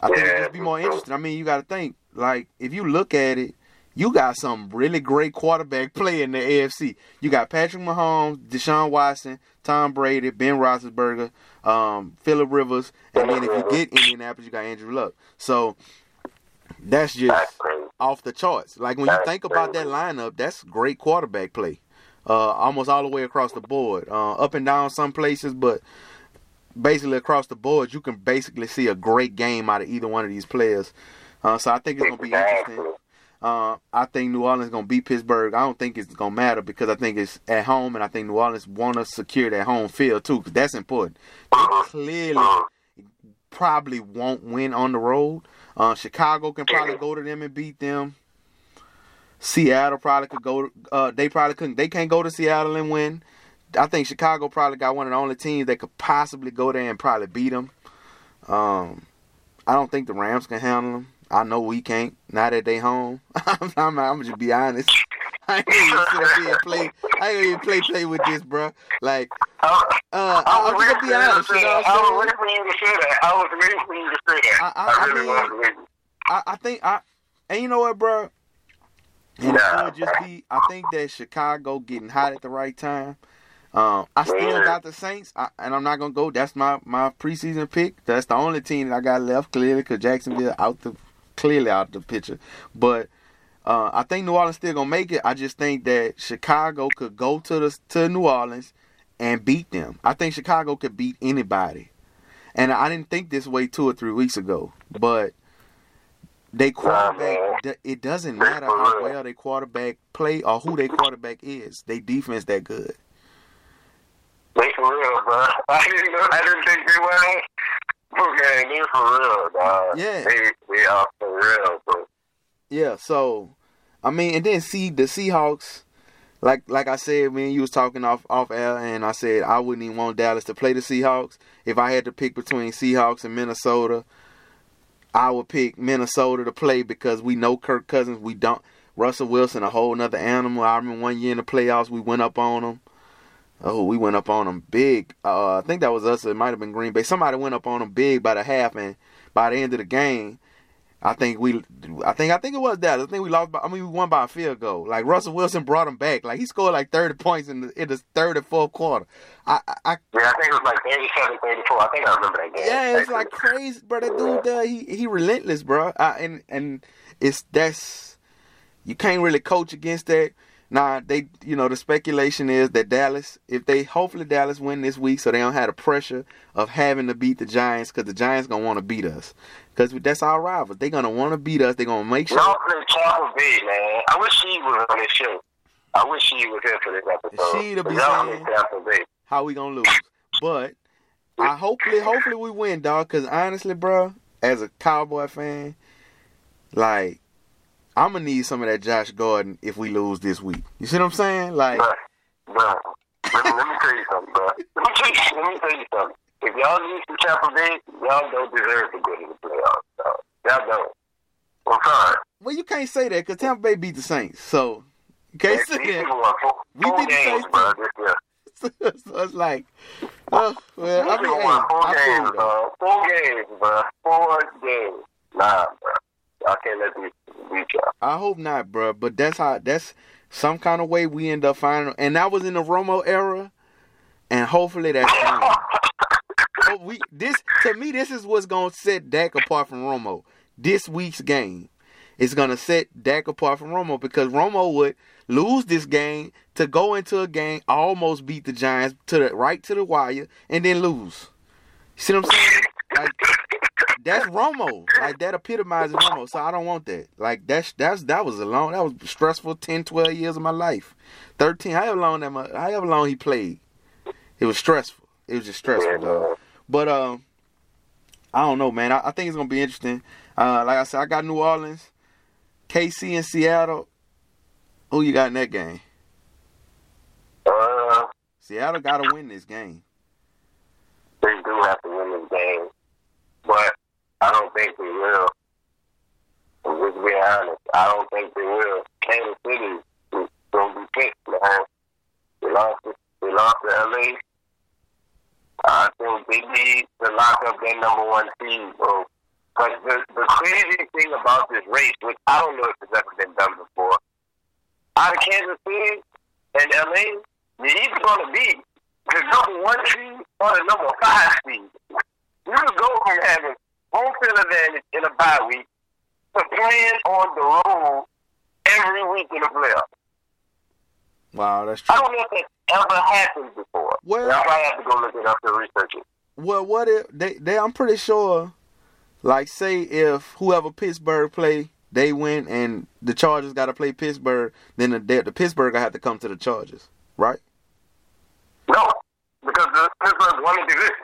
I think it'd just be more interesting. I mean, you got to think like if you look at it, you got some really great quarterback play in the AFC. You got Patrick Mahomes, Deshaun Watson, Tom Brady, Ben Roethlisberger, um, Philip Rivers, and then if you get Indianapolis, you got Andrew Luck. So that's just off the charts. Like when you think about that lineup, that's great quarterback play. Uh, almost all the way across the board. Uh, up and down some places, but basically across the board, you can basically see a great game out of either one of these players. Uh, so I think it's gonna be interesting. Uh, I think New Orleans is gonna beat Pittsburgh. I don't think it's gonna matter because I think it's at home, and I think New Orleans want to secure that home field too, because that's important. They clearly probably won't win on the road. Uh, Chicago can probably go to them and beat them. Seattle probably could go. Uh, they probably couldn't. They can't go to Seattle and win. I think Chicago probably got one of the only teams that could possibly go there and probably beat them. Um, I don't think the Rams can handle them. I know we can't. Now that they home, I'm, I'm, I'm just be honest. I ain't even sit up here and play. I ain't even play play with this, bro. Like, I, uh, I I'm was gonna be honest. You know I was waiting for you to say that. I was waiting for you to say that. I- I- I, I really mean- was. I, I think I and you know what, bro. And Nah, it could just be. I think that Chicago getting hot at the right time. Um, I still Man. got the Saints, I, and I'm not gonna go. That's my my preseason pick. That's the only team that I got left clearly because Jacksonville out the clearly out the picture. But uh, I think New Orleans still gonna make it. I just think that Chicago could go to the to New Orleans and beat them. I think Chicago could beat anybody, and I didn't think this way two or three weeks ago, but. They quarterback. It doesn't matter how well they quarterback play or who they quarterback is. They defense that good. They for real, bro. I didn't know. I didn't think they were. Okay, they for real, dog. Yeah. They they are for real, bro. Yeah. So, I mean, and then see the Seahawks. Like like I said when you was talking off off air, and I said I wouldn't even want Dallas to play the Seahawks. If I had to pick between Seahawks and Minnesota, I would pick Minnesota to play because we know Kirk Cousins. We don't Russell Wilson, a whole nother animal. I remember one year in the playoffs we went up on him. Oh, we went up on them big. Uh, I think that was us. It might have been Green Bay. Somebody went up on them big by the half, and by the end of the game, I think we, I think, I think it was that. I think we lost. By, I mean, we won by a field goal. Like Russell Wilson brought him back. Like he scored like thirty points in the in the third and fourth quarter. I, I, Yeah, I think it was like 37, 34. I think I remember that game. yeah, it's like crazy, bro. That dude, uh, he he relentless, bro. Uh, and and it's that's you can't really coach against that. Nah, they you know the speculation is that Dallas, if they hopefully Dallas win this week, so they don't have the pressure of having to beat the Giants, because the Giants gonna want to beat us, because that's our rivals. They gonna want to beat us. They gonna make sure. Y'all play Tampa Bay, man. I wish she was on this show. I wish she was here for this episode. She'd have But been Y'all play saying- how we gonna lose. But I hopefully, hopefully we win, dog. Cause honestly, bro, as a Cowboy fan, like I'm gonna need some of that Josh Gordon if we lose this week. You see what I'm saying? Like, bro, bruh. Let me, let me tell you something, bro. Let me tell you, let me tell you something. If y'all lose to Tampa Bay, y'all don't deserve to go to the playoffs, dog. Y'all don't. I'm sorry. well, you can't say that because Tampa Bay beat the Saints, so you can't These say that. four, We four beat the games, Saints, bruh, this so it's like, oh, well, I mean, hey, four games, bro. Four games, bro. Four games. Nah, bruh. Y'all can't let these beat y'all. I hope not, bro. But that's how. That's some kind of way we end up finding. And that was in the Romo era, and hopefully that's. we this to me this is what's gonna set Dak apart from Romo. This week's game is gonna set Dak apart from Romo because Romo would lose this game to go into a game almost beat the Giants to the right to the wire and then lose. You see what I'm saying? Like that's Romo. Like that epitomizes Romo. So I don't want that. Like that's that's that was a long that was stressful 10, 12 years of my life. 13, however long that my however long he played. It was stressful. It was just stressful, dog. But um, I don't know, man. I, I think it's gonna be interesting. Uh, like I said, I got New Orleans, KC, and Seattle. Who you got in that game? Uh, Seattle got to win this game. they do have to win this game, I don't think they will. I'm just being honest. I don't think they will. Kansas City is going to be picked, man. They lost to, they lost to LA. I think they need to lock up their number one seed, bro. But the, the crazy thing about this race, which I don't know if it's ever been done before, out of Kansas City and LA, you're either going to be the number one seed or the number five seed. You go from having home field advantage in a bye week to playing on the road every week in the playoffs. Wow, that's true. I don't know if that ever happened before. Well- Y'all have to go look it up and research it. Well, what if they? They I'm pretty sure. Like, say if whoever Pittsburgh play, they win, and the Chargers got to play Pittsburgh, then the the Pittsburgh have to come to the Chargers, right? No, because the Pittsburgh won the division.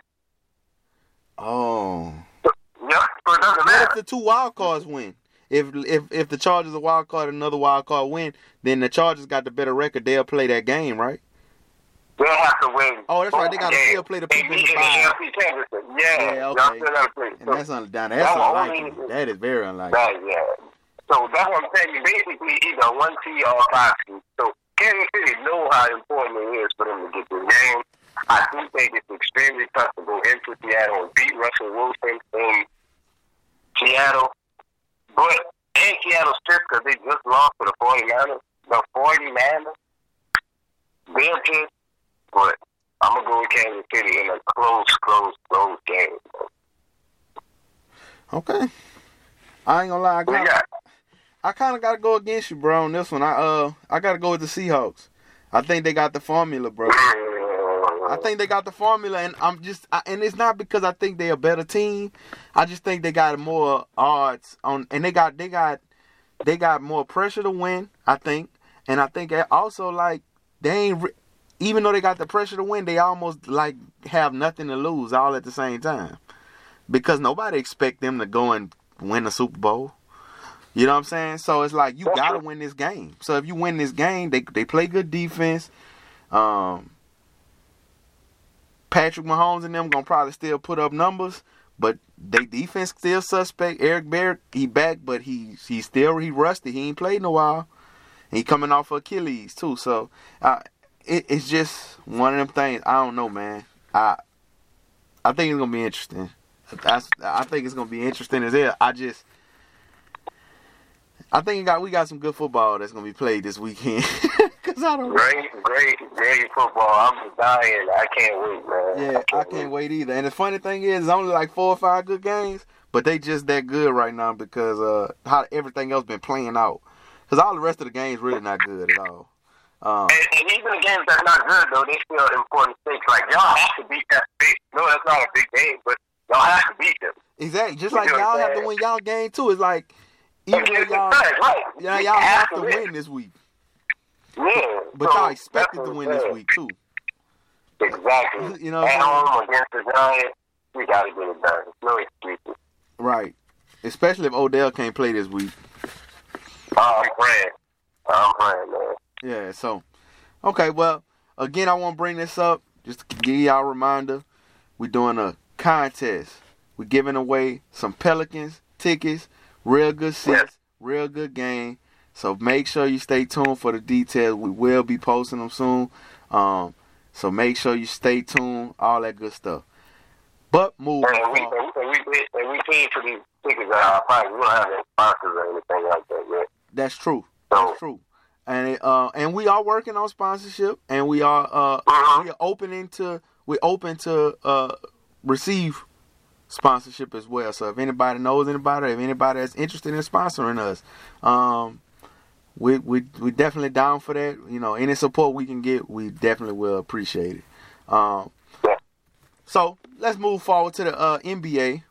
Oh. Yeah, so it doesn't What if the two wild cards win? If if if the Chargers a wild card, and another wild card win, then the Chargers got the better record. They'll play that game, right? They have to win. Oh, that's right. They gotta games. still play the people in the bye. Yeah, Yeah, okay. still gotta play. And that's un- down. That's That unlikely. That is very unlikely. Right, yeah. So that's what I'm saying. Basically either one seed or five seed. So Kansas City know how important it is for them to get the game. I do think it's extremely tough to go into Seattle and beat Russell Wilson in Seattle. But and Seattle stripped because they just lost to the 49ers. The 49ers, they're pissed, but I'm going to go with Kansas City in a close, close, close game. Okay. I ain't gonna lie. I, kinda, got I kind of got to go against you, bro, on this one. I uh, I got to go with the Seahawks. I think they got the formula, bro. I think they got the formula, and I'm just, I, and it's not because I think they're a better team. I just think they got more odds on, and they got, they got, they got more pressure to win. I think, and I think also like they ain't, even though they got the pressure to win, they almost like have nothing to lose all at the same time, because nobody expect them to go and win the Super Bowl. You know what I'm saying? So it's like you gotta win this game. So if you win this game, they they play good defense. Um, Patrick Mahomes and them gonna probably still put up numbers, but they defense still suspect. Eric Berry, he back, but he he still he rusty. He ain't played in a while. He coming off of Achilles too, so uh, it, it's just one of them things. I don't know, man. I I think it's gonna be interesting. That's I think it's gonna be interesting as hell. I just I think we got we got some good football that's gonna be played this weekend. Cause I don't. great, great, great football. I'm dying. I can't wait, man. Yeah, I can't wait either. And the funny thing is, it's only like four or five good games, but they just that good right now because uh how everything else been playing out. Cause all the rest of the games really not good at all. Um, And, and even the games that's not good though, they still important stakes. Like y'all have to beat that state. No, that's not a big game, but y'all have to beat them. exactly. Just like You know y'all have to win y'all game too. It's like even though y'all right, yeah y'all have to win this week, Yeah, but so y'all expected to win this week too. Exactly. You know At home against the Giants, we got to get it done. No excuses. Right. Especially if Odell can't play this week. Oh, I'm praying. I'm praying, man. Yeah, so okay, well, again I want to bring this up just to give y'all a reminder. We're doing a contest. We're giving away some Pelicans tickets, real good seats, real good game. So make sure you stay tuned for the details. We will be posting them soon. Um, so make sure you stay tuned, all that good stuff. But moving And we, forward, and we, and we, and we paid for these tickets at our price. We don't have any sponsors or anything like that yet. that's true. So, That's true. And it, uh, and we are working on sponsorship, and we are uh, Mhm. we are opening to we're open to uh, receive sponsorship as well. So if anybody knows anybody, if anybody that's interested in sponsoring us, um, we we we definitely down for that. You know, any support we can get, we definitely will appreciate it. Um, so let's move forward to the uh, NBA.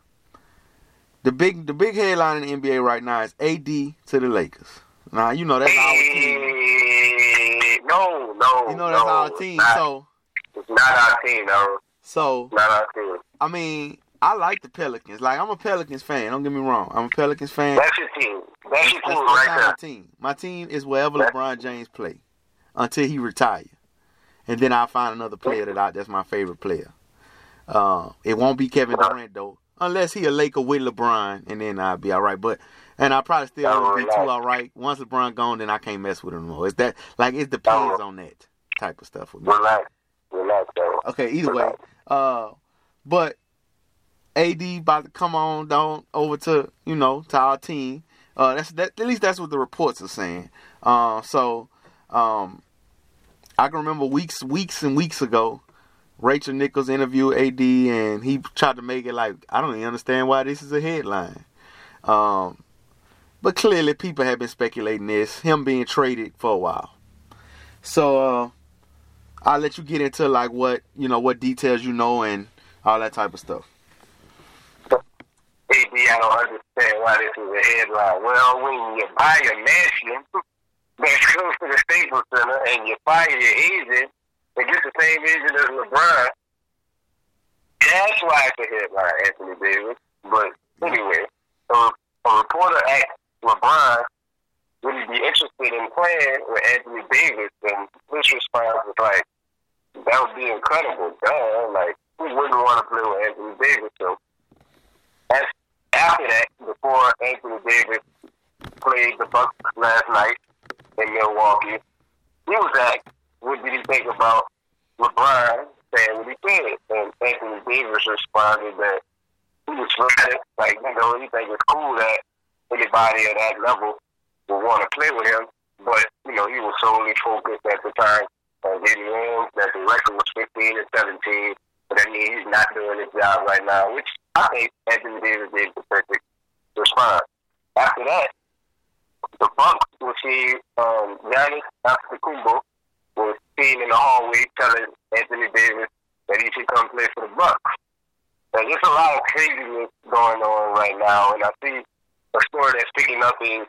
The big the big headline in the NBA right now is AD to the Lakers. Now you know that's our team. No, no, You know that's no, our team. Not, So it's not our team, no. so Not our team. I mean I like the Pelicans. Like I'm a Pelicans fan. Don't get me wrong. I'm a Pelicans fan. That's your team. That's your team that's right there. my team. My team is wherever That's- LeBron James play until he retire, and then I'll find another player that I, that's my favorite player. Uh, it won't be Kevin Durant though, unless he a Laker with LeBron, and then I'll be all right. But and I probably still won't be too all right. Once LeBron gone, then I can't mess with him no more. It's that like it depends on that type of stuff with me. Relax. Relax, though. Okay, either way. Uh but AD about to come on down over to, you know, to our team. Uh that's that at least that's what the reports are saying. Uh so um I can remember weeks weeks and weeks ago Rachel Nichols interviewed AD and he tried to make it like I don't even understand why this is a headline. Um but clearly people have been speculating this, him being traded for a while. So uh I'll let you get into like what you know, what details you know, and all that type of stuff. I don't understand why this is a headline. Well, when you buy a mansion that's close to the Staples Center and you fire your agent and get the same agent as LeBron, that's why it's a headline, Anthony Davis. But anyway, a, a reporter asked LeBron, would he be interested in playing with Anthony Davis? And his response was like, that would be incredible. Duh. Like, who wouldn't want to play with Anthony Davis? So, that's after that, before Anthony Davis played the Bucks last night in Milwaukee. He was asked, what did he think about LeBron saying what he did? And Anthony Davis responded that he was flattered. Like, you know, he think it's cool that anybody at that level would want to play with him. But, you know, he was solely focused at the time on getting in, that the record was 15 and 17. But that means he's not doing his job right now, which I think Anthony Davis did the perfect response. After that, the Bucks will see um, Giannis Antetokounmpo was seen in the hallway telling Anthony Davis that he should come play for the Bucks. And there's a lot of craziness going on right now, and I see a story that's picking up is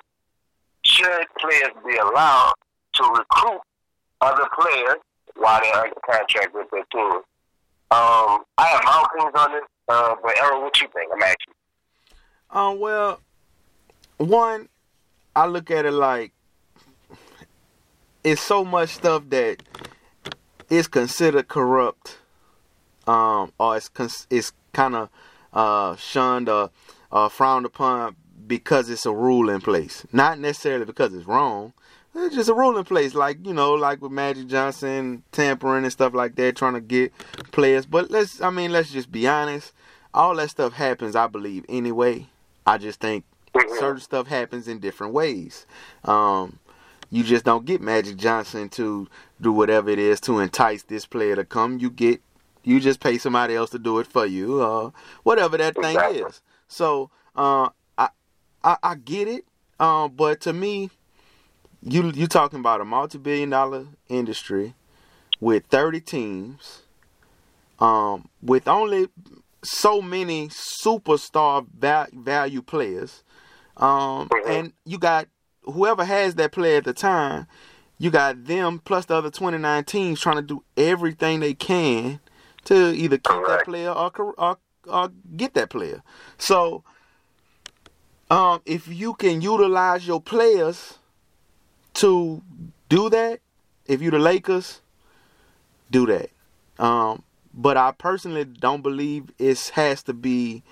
should players be allowed to recruit other players while they're under contract with their team? Um, I have my opinions on this, uh, but Errol, what you think? I'm asking. Um, well, one, I look at it like it's so much stuff that is considered corrupt, um, or it's it's kind of uh, shunned or uh, frowned upon because it's a rule in place, not necessarily because it's wrong. It's just a rule in place, like you know, like with Magic Johnson tampering and stuff like that, trying to get players. But let's, I mean, let's just be honest. All that stuff happens, I believe, anyway. I just think certain stuff happens in different ways. Um, you just don't get Magic Johnson to do whatever it is to entice this player to come. You get, you just pay somebody else to do it for you, uh, whatever that thing is. So, uh, I, I, I get it. Um, but to me, you you talking about a multi-billion dollar industry with 30 teams um with only so many superstar val- value players um Mhm. and you got whoever has that player at the time you got them plus the other 29 teams trying to do everything they can to either keep that player or, or, or get that player so um if you can utilize your players to do that, if you the Lakers, do that. Um, but I personally don't believe it has to be.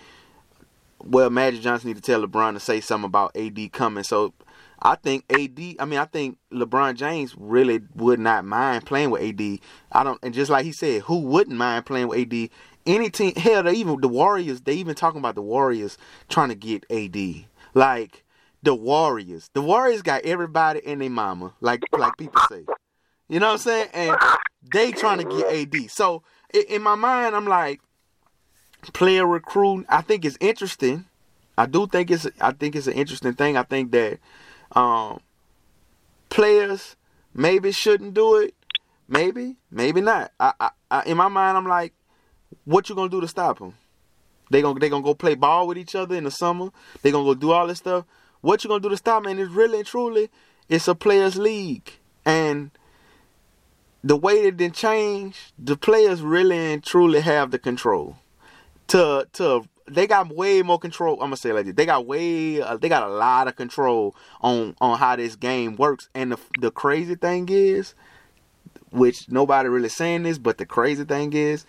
Well, Magic Johnson need to tell LeBron to say something about AD coming. So I think AD. I mean, I think LeBron James really would not mind playing with AD. I don't, and just like he said, who wouldn't mind playing with AD? Any team, hell, they even the Warriors. They even talking about the Warriors trying to get AD. Like the Warriors. The Warriors got everybody and their mama, like like people say. You know what I'm saying? And they trying to get AD. So in my mind, I'm like, player recruiting. I think it's interesting. I do think it's I think it's an interesting thing. I think that um, players maybe shouldn't do it. Maybe, maybe not. I, I, I in my mind, I'm like, what you gonna do to stop them? They gonna they gonna go play ball with each other in the summer. They gonna go do all this stuff. What you gonna do to stop me? And it's really and truly, it's a players' league, and the way it didn't change, the players really and truly have the control. To to they got way more control. I'm gonna say like this: they got way uh, they got a lot of control on on how this game works. And the the crazy thing is, which nobody really saying this, but the crazy thing is,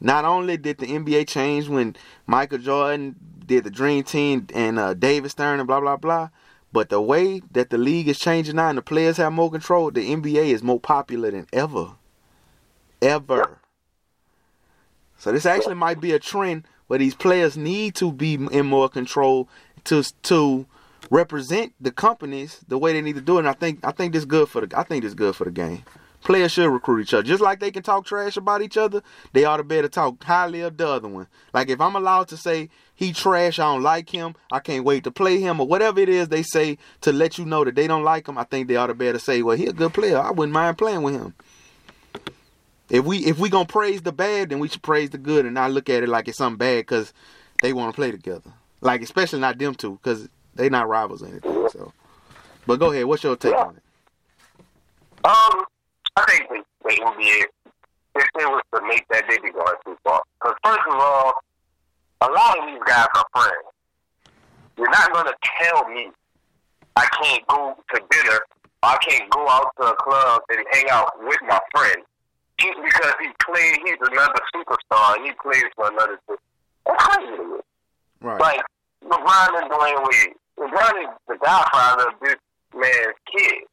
not only did the NBA change when Michael Jordan did the Dream Team and uh, David Stern and blah blah blah, but the way that the league is changing now and the players have more control, the NBA is more popular than ever, ever. So this actually might be a trend where these players need to be in more control to to represent the companies the way they need to do it. And I think I think this good for the I think this good for the game. Players should recruit each other. Just like they can talk trash about each other, they ought to be able to talk highly of the other one. Like if I'm allowed to say he trash, I don't like him, I can't wait to play him, or whatever it is they say to let you know that they don't like him, I think they ought to be able to say, well, he a good player. I wouldn't mind playing with him. If we if we gonna praise the bad, then we should praise the good and not look at it like it's something bad because they want to play together. Like especially not them two because they not rivals or anything. So, but go ahead. What's your take on it? Um, I think the, the NBA, if they was to make that, they'd be going too far. Because first of all, a lot of these guys are friends. You're not going to tell me I can't go to dinner, I can't go out to a club and hang out with my friend. Just because he played, he's another superstar, and he plays for another team. That's crazy. Right. Like LeBron and Dwyane Wade, LeBron is the godfather of this man's kid.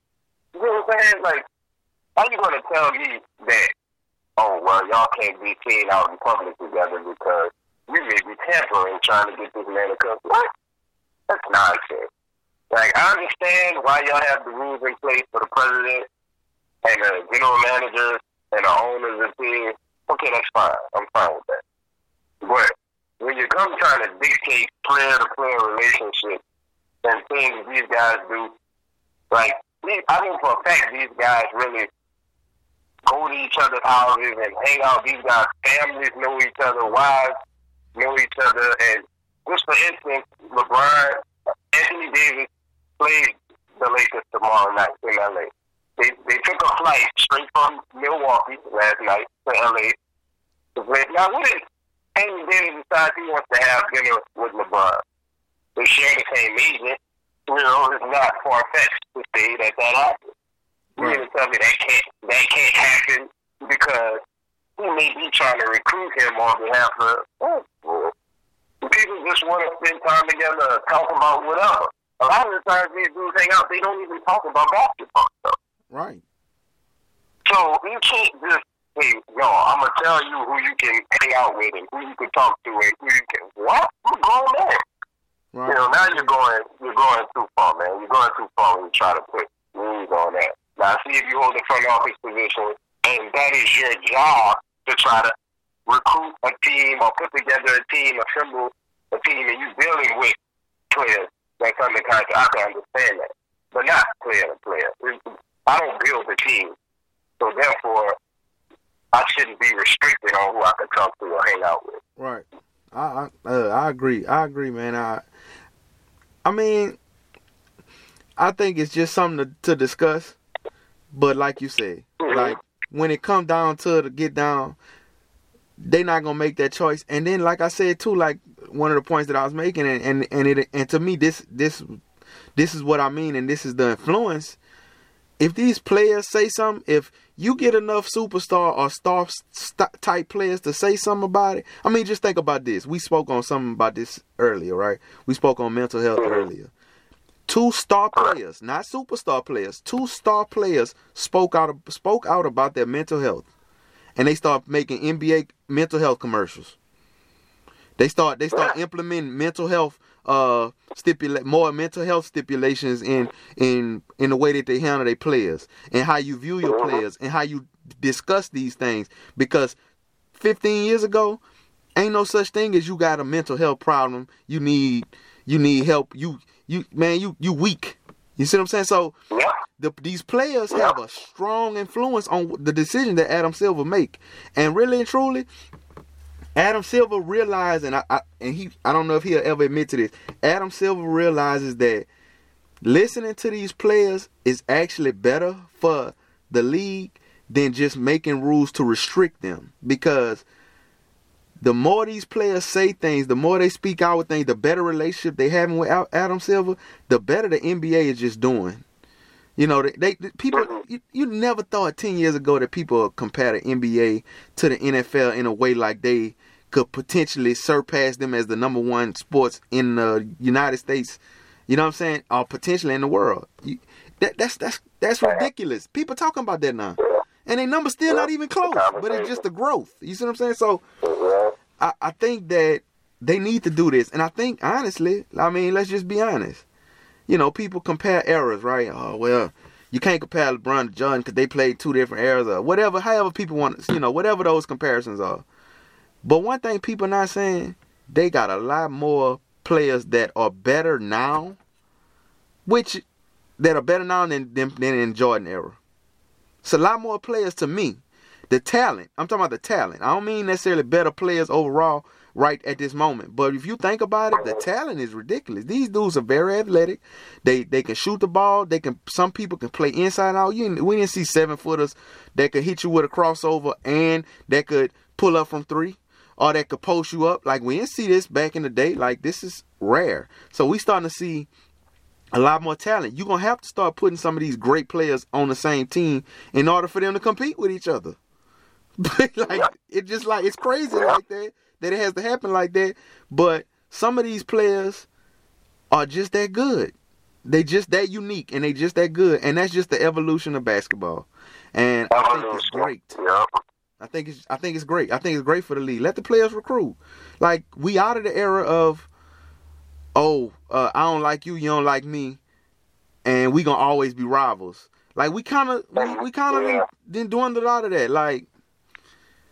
You know what I'm saying? Like, how you gonna tell me that? Oh well, y'all can't be seen out in public together because we may be tampering trying to get this man to come. What? That's nonsense. Like, I understand why y'all have the rules in place for the president and the general managers and the owners of teams. Okay, that's fine. I'm fine with that. But when you come trying to dictate player to player relationships and things these guys do, like, I mean, for a fact, these guys really go to each other's houses and hang out. These guys' families know each other, wives know each other. And just for instance, LeBron, Anthony Davis plays the Lakers tomorrow night in LA. They they took a flight straight from Milwaukee last night to LA. Now, what if Anthony Davis decides he wants to have dinner with LeBron? They share the same agent. You know, it's not far fetched to say that that happens. You Right. mean to tell me that can't that can't happen because he may be trying to recruit him on behalf of oh, people just want to spend time together, talk about whatever. A lot of the times these dudes hang out, they don't even talk about basketball stuff. Right. So you can't just say, "Yo, I'm gonna tell you who you can hang out with and who you can talk to and who you can what? You're going there. You know, now you're going you're going too far, man. You're going too far when you try to put rules on that. Now see if you hold the front office position and that is your job to try to recruit a team or put together a team, assemble a team and you're dealing with players that come in contact. I can understand that. But not player to player. I don't build the team. So therefore I shouldn't be restricted on who I can talk to or hang out with. Right. I I, uh, I agree. I agree, man. I I mean, I think it's just something to, to discuss. But like you said, Mhm. like when it come down to the get down, they not gonna make that choice. And then, like I said too, like one of the points that I was making, and and, and it and to me this this this is what I mean, and this is the influence. If these players say something, if you get enough superstar or star st- type players to say something about it, I mean, just think about this. We spoke on something about this earlier, right? We spoke on mental health earlier. Two star players, not superstar players, two star players spoke out spoke out about their mental health, and they start making NBA mental health commercials. They start they start implementing mental health uh stipulate more mental health stipulations in in in the way that they handle their players and how you view your players and how you discuss these things. Because 15 years ago ain't no such thing as you got a mental health problem. You need you need help. You you man you you weak you see what i'm saying so Yeah. the, these players have a strong influence on the decision that Adam Silver make, and really and truly, Adam Silver realized, and I, I and he, I don't know if he'll ever admit to this. Adam Silver realizes that listening to these players is actually better for the league than just making rules to restrict them because the more these players say things, the more they speak out with things, the better relationship they having with Adam Silver, the better the NBA is just doing. You know, they, they the people. You, you never thought ten years ago that people compare the NBA to the NFL in a way like they could potentially surpass them as the number one sports in the United States. You know what I'm saying? Or potentially in the world. You, that, that's that's that's ridiculous. People talking about that now, and their numbers still not even close. But it's just the growth. You see what I'm saying? So. I, I think that they need to do this. And I think, honestly, I mean, let's just be honest. You know, people compare eras, right? Oh, well, you can't compare LeBron to Jordan because they played two different eras or whatever, however people want, to, you know, whatever those comparisons are. But one thing people not saying, they got a lot more players that are better now, which, that are better now than, than, than in Jordan era. It's a lot more players to me the talent. I'm talking about the talent. I don't mean necessarily better players overall right at this moment. But if you think about it, the talent is ridiculous. These dudes are very athletic. They they can shoot the ball. They can. Some people can play inside out. You we didn't see seven footers that could hit you with a crossover and that could pull up from three or that could post you up. Like we didn't see this back in the day. Like this is rare. So we starting to see a lot more talent. You're gonna have to start putting some of these great players on the same team in order for them to compete with each other. But like it just like it's crazy like that that it has to happen like that. But some of these players are just that good. They just that unique and they just that good. And that's just the evolution of basketball. And I think it's great. I think it's I think it's great. I think it's great for the league. Let the players recruit. Like we out of the era of oh, uh, I don't like you, you don't like me, and we gonna always be rivals. Like we kind of we, we kind of Yeah. been doing a lot of that. Like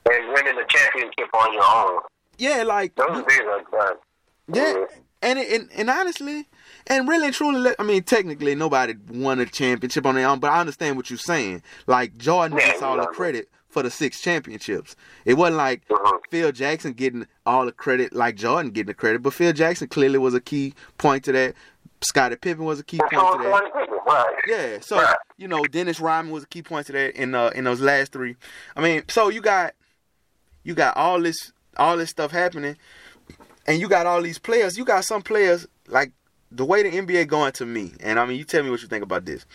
And winning the championship on your own. yeah, like Those days are done. yeah, and it, and and honestly, and really and truly, I mean, technically nobody won a championship on their own, but I understand what you're saying. Like Jordan Yeah, gets all the credit for the six championships. It wasn't like Mhm. Phil Jackson getting all the credit like Jordan getting the credit, but Phil Jackson clearly was a key point to that. Scottie Pippen was a key point to that. right. Yeah, so Right. you know Dennis Rodman was a key point to that in uh, in those last three. I mean, so you got you got all this all this stuff happening, and you got all these players. You got some players like the way the NBA going to me, and I mean, you tell me what you think about this.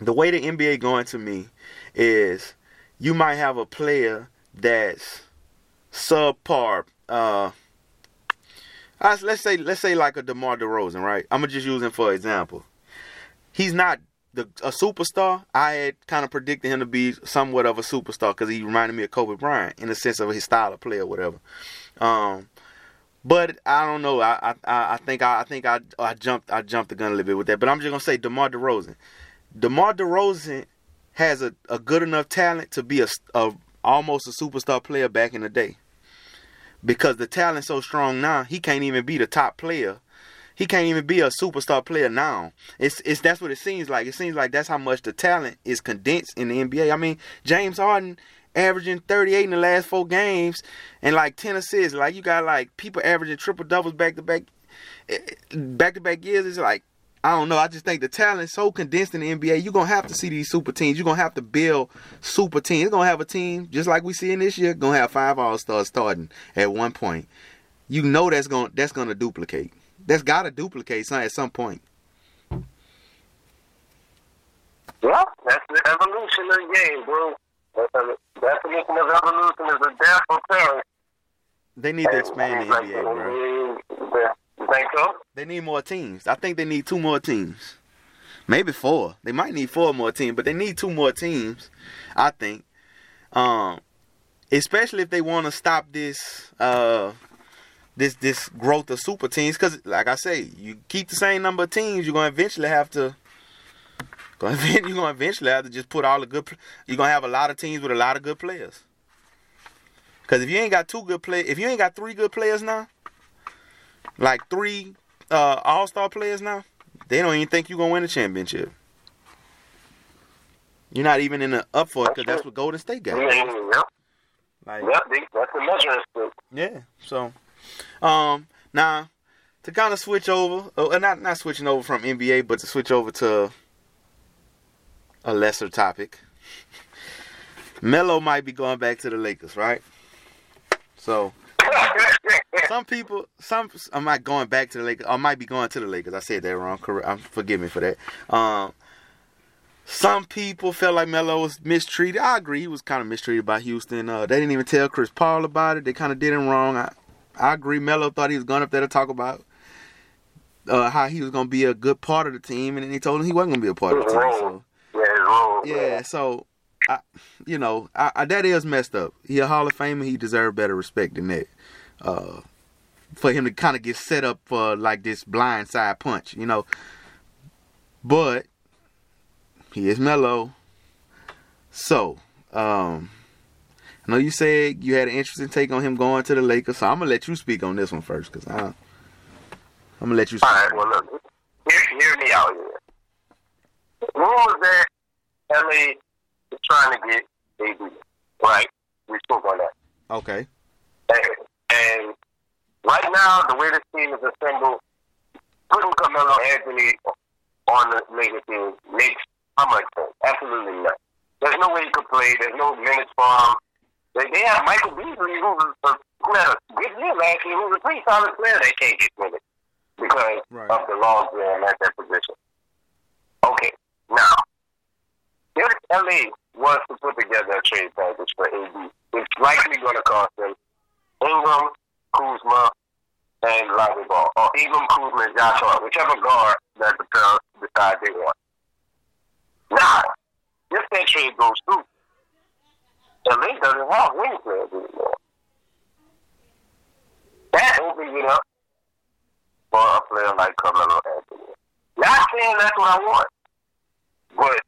The way the NBA going to me is you might have a player that's subpar. Uh, let's say let's say like a DeMar DeRozan, right? I'm gonna just use him for example. He's not the a superstar. I had kind of predicted him to be somewhat of a superstar because he reminded me of Kobe Bryant in the sense of his style of play or whatever. Um, but I don't know. I I, I think I, I think I I jumped I jumped the gun a little bit with that. But I'm just gonna say DeMar DeRozan. DeMar DeRozan has a, a good enough talent to be a, a almost a superstar player back in the day. Because the talent's so strong now, he can't even be the top player. He can't even be a superstar player now. It's it's that's what it seems like. It seems like that's how much the talent is condensed in the NBA. I mean, James Harden averaging 38 in the last four games and like 10 assists. Like you got like people averaging triple doubles back to eh, eh, back back to back years. It's like I don't know. I just think the talent's so condensed in the NBA. You're gonna have to see these super teams. You're gonna have to build super teams. You're gonna have a team just like we see in this year. Gonna have five all stars starting at one point. You know that's gonna that's gonna duplicate. That's gotta duplicate some at some point. Yeah, that's the evolution of the game, bro. That's the definition of evolution is a death of parent. They need to expand the NBA, bro. You think so? They need more teams. I think they need two more teams. Maybe four. They might need four more teams, but they need two more teams. I think. Um, especially if they want to stop this uh this this growth of super teams. Because, like I say, you keep the same number of teams, you're gonna eventually have to. You're gonna eventually have to just put all the good. You're gonna have a lot of teams with a lot of good players. Because if you ain't got two good play, if you ain't got three good players now, like three uh, All Star players now, they don't even think you're gonna win a championship. You're not even in the up for it because that's what Golden State got. Yeah, Like, yep, that's the measuring stick. yeah. So, um, now to kind of switch over, uh, not not switching over from NBA, but to switch over to a lesser topic. Melo might be going back to the Lakers, right? So some people, some I'm not going back to the Lakers. I might be going to the Lakers. I said that wrong. Correct. Um, forgive me for that. Um, some people felt like Melo was mistreated. I agree. He was kind of mistreated by Houston. Uh, they didn't even tell Chris Paul about it. They kind of did him wrong. I, I agree. Melo thought he was going up there to talk about uh, how he was going to be a good part of the team, and then he told him he wasn't going to be a part of the team. So Yeah, yeah, so I, you know, I, I, that is messed up. He a Hall of Famer. He deserved better respect than that. Uh, for him to kind of get set up for like this blind side punch, you know. But he is mellow. So, um, I know you said you had an interesting take on him going to the Lakers, so I'm gonna let you speak on this one first, cause I, I'm gonna let you. Speak. All right, well, look, hear, hear me out here. Rumors that LA is trying to get AD, right? We spoke on that. Okay. And, and right now, the way this team is assembled, putting Carmelo Anthony on the Lakers team makes how much sense? Absolutely not. There's no way he could play. There's no minutes for him. They, they have Michael Beasley, who, was a, who had a good year last year, who's a pretty solid player. They can't get minutes because Right. of the laws there at that position. Okay, now, if LA was to put together a trade package for AD, it's likely going to cost them Ingram, Kuzma, and Lonzo Ball. Or Ingram, Kuzma, and Josh Hart, whichever guard that the Pels decide they want. Now, if that trade goes through, LA doesn't have wing players anymore. That opens it up for a player like Carmelo Anthony. Not saying that's what I want, but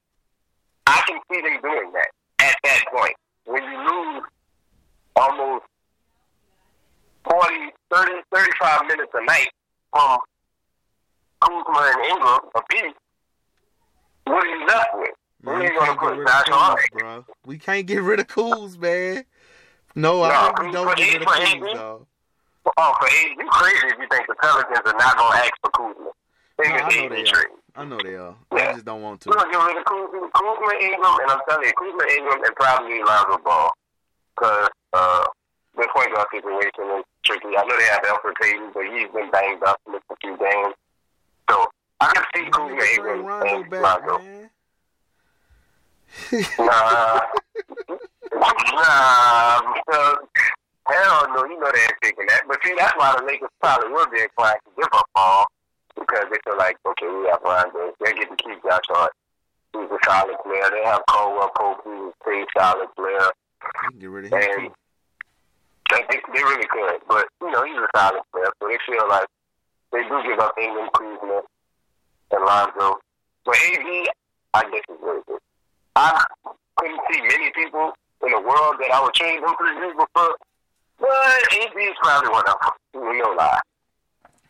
I can see them doing that at that point. When you lose almost 40, 30, 35 minutes a night from Kuzma and Ingram a piece, what are you left with? Man, we are you going to can't get put? rid of? Kuz, bro. We can't get rid of Kuz, man. No, I No, think we don't get rid of Kuz, dog. Oh, for eight, you crazy if you think the Pelicans are not going to ask for Kuzma. They No, I know they are. I know they are. Yeah. I just don't want to. We're going to get rid of Kuzma, Kuzma Ingram, and I'm telling you, Kuzma Ingram and probably Lonzo Ball. Because uh, the point guard situation is tricky. I know they have Elfrid Payton, but he's been banged up, missed a few games. So I can see Kuzma Ingram Rondo and back, Lonzo. man. Nah, nah, because hell no, you know they ain't taking that. But see, that's why the Lakers probably will be inclined to give up Paul because they feel like, okay, we have Rondo, they get to keep Josh Hart. He's a solid player. They have Caldwell Pope, who's a pretty solid player. Get rid of him And too. they, they, really could, but you know he's a solid player, so they feel like they do give up Ingram, Kuzma, and Lonzo. But AD, I guess is really good. I couldn't see many people in the world that I would trade them for the for, but AD is probably one of them. Know, lie.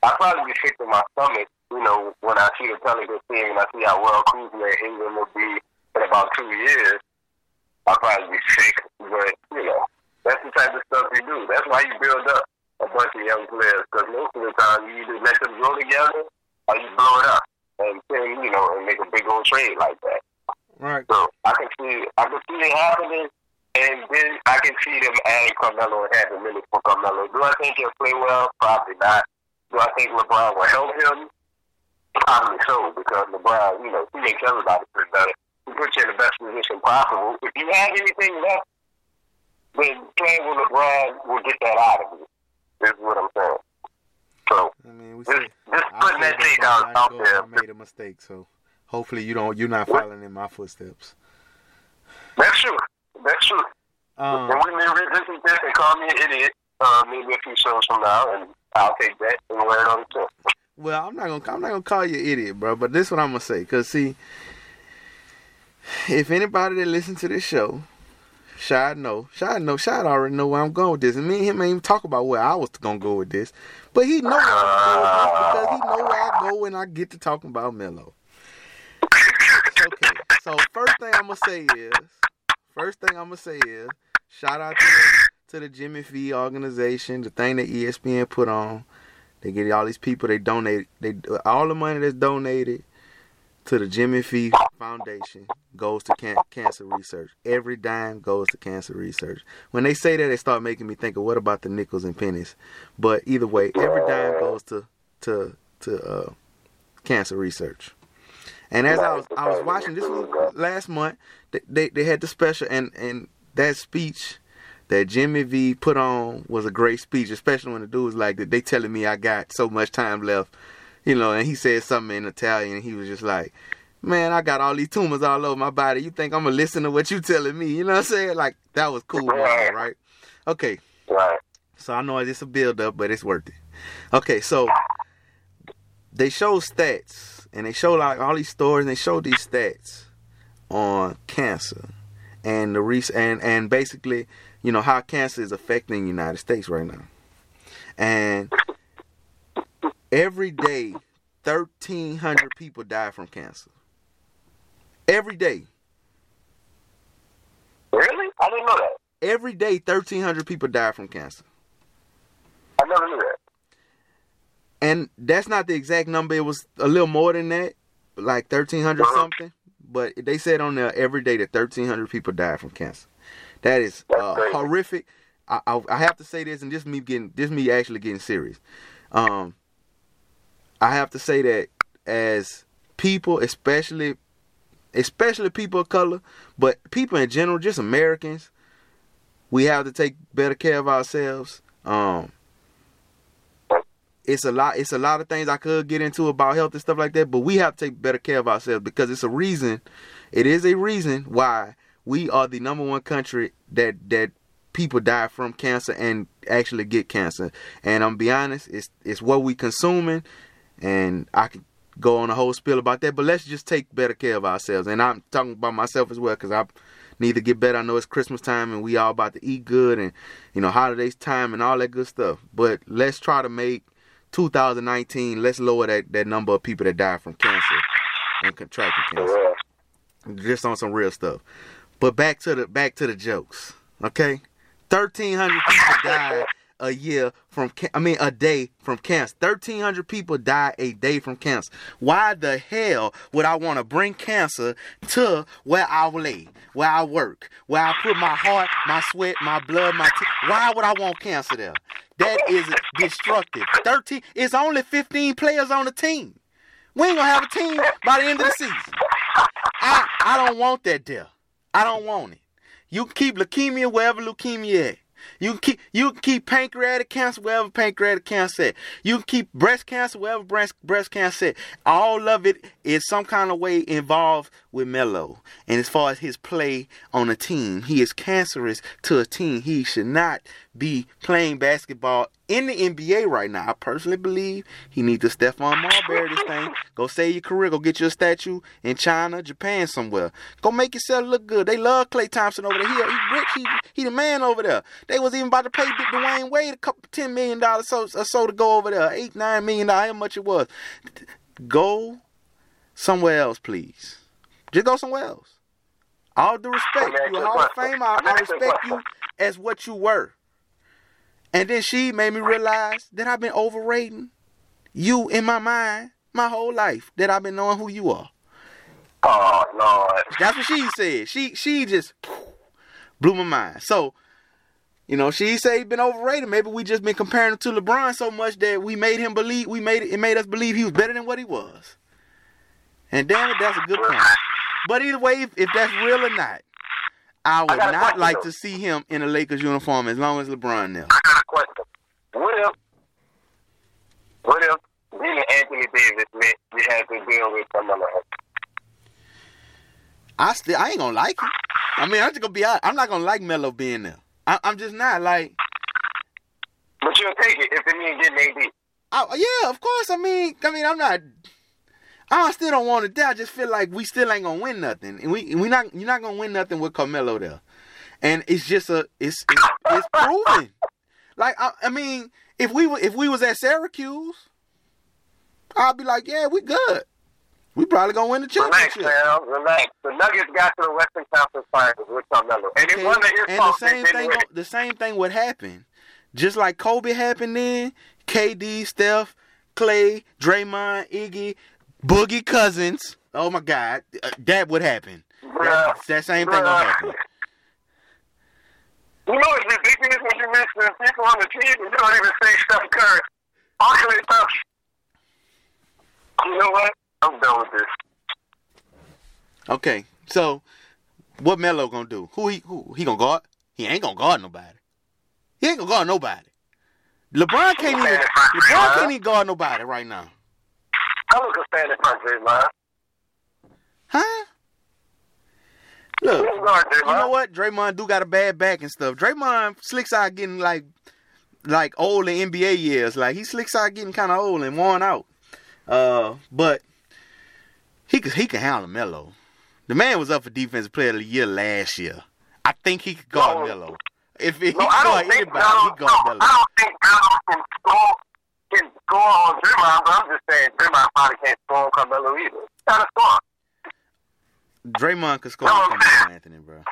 I probably be sick to my stomach, you know, when I see the Pelicans team and I see how well Kuzma and Ingram will be in about two years. I'll probably be sick, but you know. That's the type of stuff you do. That's why you build up a bunch of young players. Because most of the time, you either let them grow together or you blow it up and then you know and make a big old trade like that. Right. So I can see I can see it happening, and then I can see them adding Carmelo and having minutes for Carmelo. Do I think he'll play well? Probably not. Do I think LeBron will help him? Probably so, because LeBron, you know, he makes everybody play better. He puts you in the best position possible. If you have anything left, then playing with LeBron will get that out of you. This is what I'm saying. So I mean, we just, said just I putting said that that take from out, the out go, there. I made a mistake, so hopefully you don't. You're not following in my footsteps. That's true. That's true. Um, and we may revisit this and call me an idiot uh, maybe a few shows from now, and I'll take that and wear it on the tip. Well, I'm not gonna I'm not gonna call you an idiot, bro. But this is what I'm gonna say, cause see, if anybody that listens to this show, Shad know, Shad know, Shad already know where I'm going with this, and me and him ain't even talk about where I was gonna go with this, but he know where I'm going because he know where I go when I get to talking about Melo. Okay, so first thing I'm gonna say is, first thing I'm gonna say is, shout out to the, to the Jimmy V organization, the thing that ESPN put on. They get all these people. They donate. They all the money that's donated to the Jimmy V Foundation goes to can- cancer research. Every dime goes to cancer research. When they say that, they start making me think of what about the nickels and pennies. But either way, every dime goes to to to uh, cancer research. And as I was I was watching this was last month, they, they had the special and and that speech that Jimmy V put on was a great speech, especially when the dude was like they telling me I got so much time left, you know, and he said something in Italian and he was just like, Man, I got all these tumors all over my body. You think I'm gonna listen to what you telling me? You know what I'm saying? Like that was cool, Right. right? Okay. Right. So I know it's a build up, but it's worth it. Okay, so they show stats and they show like all these stories and they show these stats on cancer and the re- and and basically, you know, how cancer is affecting the United States right now. And every day 1300 people die from cancer. Every day. Really? I didn't know that. Every day 1300 people die from cancer. I never knew that. and that's not the exact number. It was a little more than that, like thirteen hundred something. But they said on there every day that thirteen hundred people die from cancer. That is uh, horrific. I, I, I have to say this, and this me getting this me actually getting serious. Um, I have to say that as people, especially especially people of color, but people in general, just Americans, we have to take better care of ourselves. Um, it's a lot. It's a lot of things I could get into about health and stuff like that. But we have to take better care of ourselves because it's a reason. It is a reason why we are the number one country that that people die from cancer and actually get cancer. And I'm be honest, it's it's what we consuming, and I could go on a whole spiel about that. But let's just take better care of ourselves. And I'm talking about myself as well because I need to get better. I know it's Christmas time and we all about to eat good and you know holidays time and all that good stuff. But let's try to make 2019. Let's lower that that number of people that die from cancer and contracting cancer. Just on some real stuff. But back to the back to the jokes. Okay, 1,300 people died a year from I mean a day from cancer. 1300 people die a day from cancer. Why the hell would I want to bring cancer to where I lay, where I work, where I put my heart, my sweat, my blood, my t- Why would I want cancer there? That is destructive. 13 it's only 15 players on the team. We ain't gonna have a team by the end of the season. I I don't want that there. I don't want it. You keep leukemia wherever leukemia at. You can keep you can keep pancreatic cancer wherever pancreatic cancer at. You can keep breast cancer wherever breast breast cancer at. All of it is some kind of way involved with Melo. And as far as his play on a team, he is cancerous to a team. He should not be playing basketball in the NBA right now. I personally believe he needs to Stephon Marbury this thing. Go save your career. Go get you a statue in China, Japan, somewhere. Go make yourself look good. They love Klay Thompson over there. He, he rich. He, he the man over there. They was even about to pay Dwyane Wade a couple ten million dollars so, or so to go over there. Eight, nine million dollars, how much it was. Go somewhere else, please. Just go somewhere else. All due respect, you're a Hall of Fame. I, I respect you as what you were. And then she made me realize that I've been overrating you in my mind my whole life. That I've been knowing who you are. Oh Lord. That's what she said. She she just blew my mind. So, you know, she said he's been overrated. Maybe we just been comparing him to LeBron so much that we made him believe we made it, it made us believe he was better than what he was. And damn it, that's a good point. But either way, if, if that's real or not, I would I not like though. to see him in a Lakers uniform as long as LeBron there. I got a question. What if, what if being Anthony Davis meant you had to deal with else? I still, I ain't gonna like him. I mean, I'm just gonna be honest. I'm not gonna like Melo being there. I, am just not like. But you'll take it if it means getting AD. Oh yeah, of course. I mean, I mean, I'm not. I still don't want to. Die. I just feel like we still ain't gonna win nothing, and we we not you're not gonna win nothing with Carmelo there, and it's just a it's it's, it's proven. Like I, I mean, if we were if we was at Syracuse, I'd be like, yeah, we good. We probably gonna win the championship. Relax, man. Relax. The Nuggets got to the Western Conference Finals with Carmelo, and it wasn't his And the same thing, the same thing would happen. Just like Kobe happened then, KD, Steph, Klay, Draymond, Iggy, Boogie Cousins. Oh my God, uh, that would happen. That, that same thing gonna happen. You know it's ridiculous when you mention people on the team and you don't even say Steph Curry. Actually, Steph. You know what? I'm done with this. Okay, so what Melo gonna do? Who he who he gonna guard? He ain't gonna guard nobody. He ain't gonna guard nobody. LeBron can't even LeBron can't even guard nobody right now. I look a fan in front of Draymond. Huh? Look, you know what? Draymond do got a bad back and stuff. Draymond slicks out getting like like old in NBA years. Like he slicks out getting kind of old and worn out. Uh, but he could he can handle Melo. The man was up for defensive player of the year last year. I think he could guard no. Melo. If he, no, he guard anybody, he guard no, Melo. I don't think Melo can score can score on Draymond, but I'm just saying Draymond probably can't score on Carmelo either. Gotta score. Draymond could score on Carmelo Anthony, bro.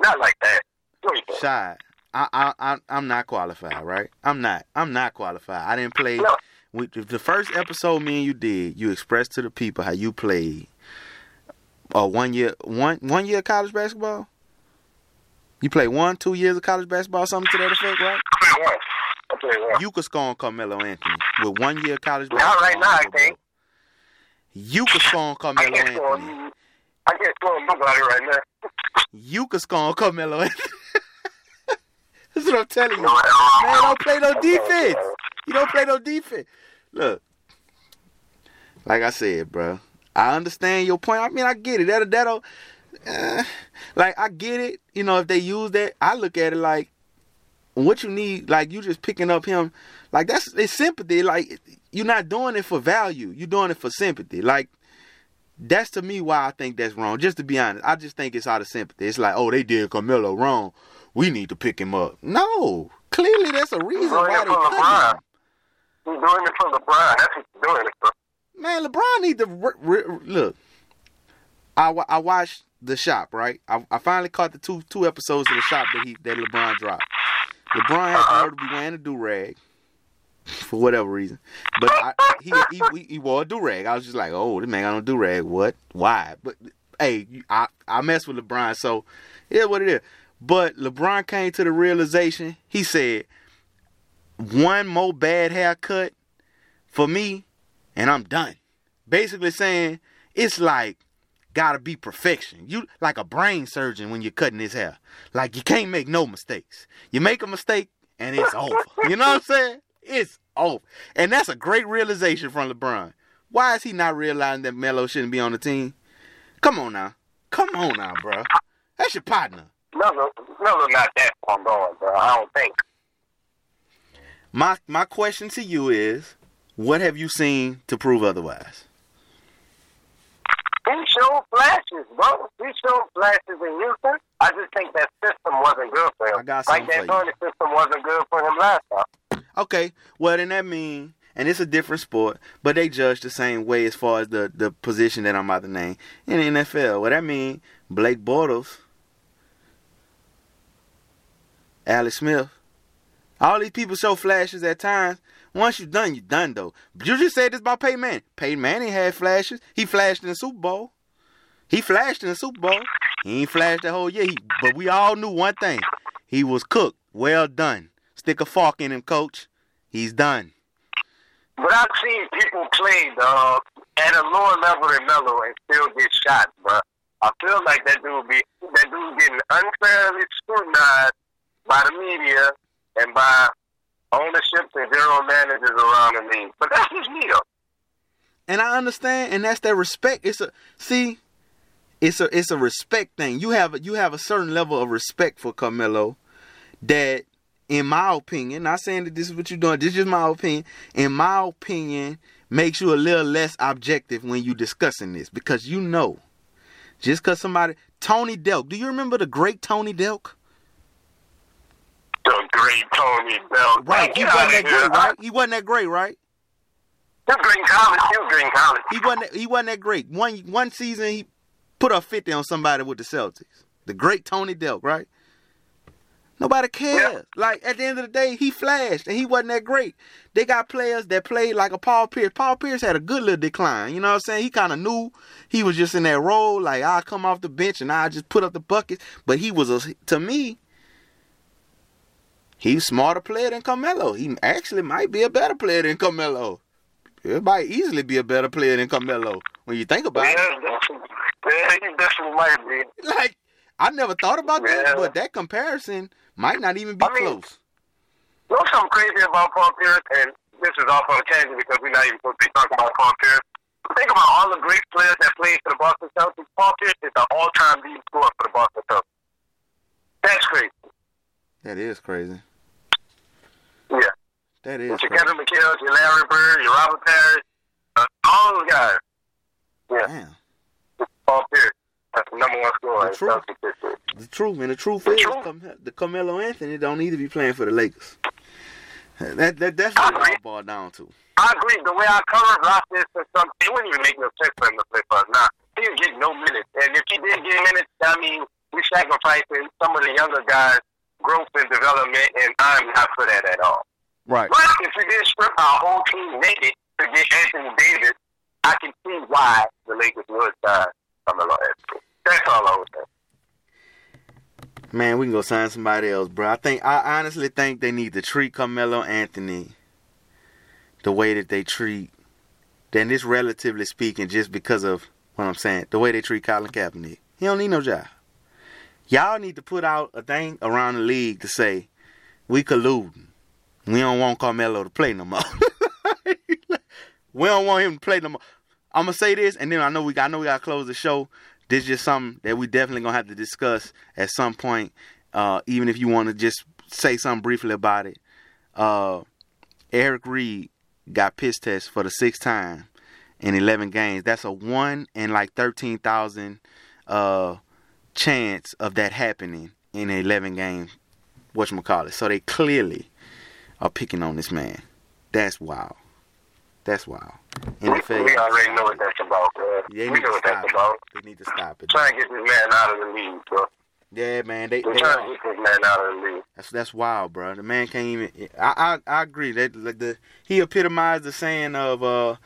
Not like that. Shy. I, I, I, I'm not qualified, right? I'm not. I'm not qualified. I didn't play. No. We, the first episode me and you did, you expressed to the people how you played. Uh, one year, one one year of college basketball. You played one, two years of college basketball, something to that effect, right? You could score on Carmelo Anthony with one year of college basketball. Not right now, I think. You could score on Carmelo I Anthony. I can't score on nobody right now. you could score on Carmelo Anthony. That's what I'm telling you. Man, don't play no defense. You don't play no defense. Look, like I said, bro, I understand your point. I mean, I get it. That that'll, uh, like, I get it. You know, if they use that, I look at it like, what you need, like, you just picking up him, like that's it's sympathy. Like, you're not doing it for value. You're doing it for sympathy. Like, that's to me why I think that's wrong. Just to be honest, I just think it's out of sympathy. It's like, oh, they did Carmelo wrong. We need to pick him up. No, clearly that's a reason why they cut him. He's doing it for LeBron. That's what he's doing it for. Man, LeBron need to re- re- look. I, I watched the shop right. I, I finally caught the two two episodes of the shop that he that LeBron dropped. LeBron had uh-huh. to be wearing a do rag for whatever reason, but I, he, he he wore a do rag. I was just like, oh, this man got no do rag. What? Why? But hey, I I mess with LeBron, so yeah, what it is. But LeBron came to the realization. He said, one more bad haircut for me, and I'm done. Basically saying it's like gotta be perfection. You like a brain surgeon when you're cutting his hair. Like you can't make no mistakes. You make a mistake and it's over. You know what I'm saying? It's over. And that's a great realization from LeBron. Why is he not realizing that Melo shouldn't be on the team? Come on now. Come on now, bro. That's your partner. Melo, Melo not that far going, bro. I don't think. My my question to you is, what have you seen to prove otherwise? He showed flashes, bro. He showed flashes in Houston. I just think that system wasn't good for him. I got like D'Antoni system wasn't good for him last time. Okay, well then that means, and it's a different sport, but they judge the same way as far as the the position that I'm about to name in the NFL. What that mean, Blake Bortles, Alex Smith, all these people show flashes at times. Once you're done, you're done though. You just said this about Peyton Manning. Peyton Manning had flashes. He flashed in the Super Bowl. He flashed in the Super Bowl. He ain't flashed the whole year. He, but we all knew one thing. He was cooked. Well done. Stick a fork in him, coach. He's done. But I've seen people play uh, at a lower level than Melo and still get shot, but I feel like that dude be that dude getting unfairly scrutinized by the media and by ownerships and general managers around the league. But that's just me though. And I understand, and that's that respect. It's a see, it's a it's a respect thing. You have you have a certain level of respect for Carmelo that, in my opinion, not saying that this is what you're doing. This is my opinion. In my opinion, makes you a little less objective when you discussing this because you know, just because somebody Tony Delk. Do you remember the great Tony Delk? The great Tony Delk. Right, he wasn't that great, right? He wasn't that great, right? He was great in college. He was great in college. He wasn't. He wasn't that great. One one season, he put a fifty on somebody with the Celtics. The great Tony Delk, right? Nobody cares. Yeah. Like at the end of the day, he flashed and he wasn't that great. They got players that played like a Paul Pierce. Paul Pierce had a good little decline. You know what I'm saying? He kind of knew he was just in that role. Like I come off the bench and I just put up the buckets. But he was a to me, he's smarter player than Carmelo. He actually might be a better player than Carmelo. He might easily be a better player than Carmelo when you think about yeah, it. Definitely. Yeah, he definitely might be. Like I never thought about yeah. that, but that comparison might not even be I mean, close. You know something crazy about Paul Pierce, and this is off on a tangent because we're not even supposed to be talking about Paul Pierce. Think about all the great players that played for the Boston Celtics. Paul Pierce is the all-time lead scorer for the Boston Celtics. That's crazy. That is crazy. Yeah. That is. Your your Larry Bird, your Robert Parish, uh, all those guys. Yeah. Damn. Paul Pierce. That's the number one scorer. The truth. The truth, man. The truth the is, truth. the Carmelo Anthony don't need to be playing for the Lakers. That that that's what it all boiled down to. I agree. The way I covered Rockets and some, it wouldn't even make no sense for him to play for us. Nah, he didn't get no minutes. And if he did get minutes, I mean, we're sacrificing some of the younger guys' growth and development, and I'm not for that at all. Right. But if we did strip our whole team naked to get Anthony Davis, I can see why the Lakers would sign Carmelo Anthony. That's all I would say. Man, we can go sign somebody else, bro. I think I honestly think they need to treat Carmelo Anthony the way that they treat. Then this, relatively speaking, just because of what I'm saying, the way they treat Colin Kaepernick. He don't need no job. Y'all need to put out a thing around the league to say we colluding. We don't want Carmelo to play no more. we don't want him to play no more. I'm gonna say this, and then I know we got, I know we gotta close the show. This is just something that we definitely gonna have to discuss at some point. Uh, even if you want to just say something briefly about it. Uh, Eric Reid got piss test for the sixth time in 11 games. That's a one in like 13,000 uh, chance of that happening in 11 games. Whatchamacallit. So they clearly are picking on this man. That's wild. That's wild. NFL, we already know what that's about, man. Yeah, we know what that's it. about. They need to stop it. Trying to get this man out of the league, bro. Yeah, man. They, They're they trying to get this man out of the league. That's that's wild, bro. The man can't even. I I, I agree that like the he epitomized the saying of uh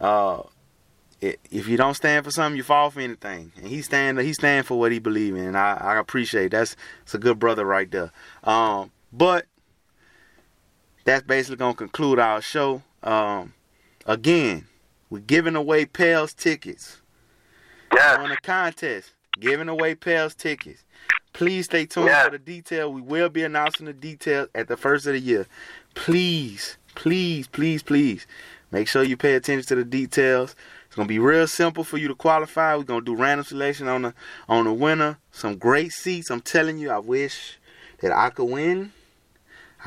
uh if you don't stand for something, you fall for anything. And he stand he stand for what he believe in. And I I appreciate that's it's a good brother right there. Um, but that's basically gonna conclude our show. Um, again, we're giving away Pels tickets Yes. on a contest, giving away Pels tickets. Please stay tuned Yeah. for the detail. We will be announcing the details at the first of the year. Please, please, please, please make sure you pay attention to the details. It's gonna be real simple for you to qualify. We're gonna do random selection on the on the winner. Some great seats. I'm telling you, I wish that I could win.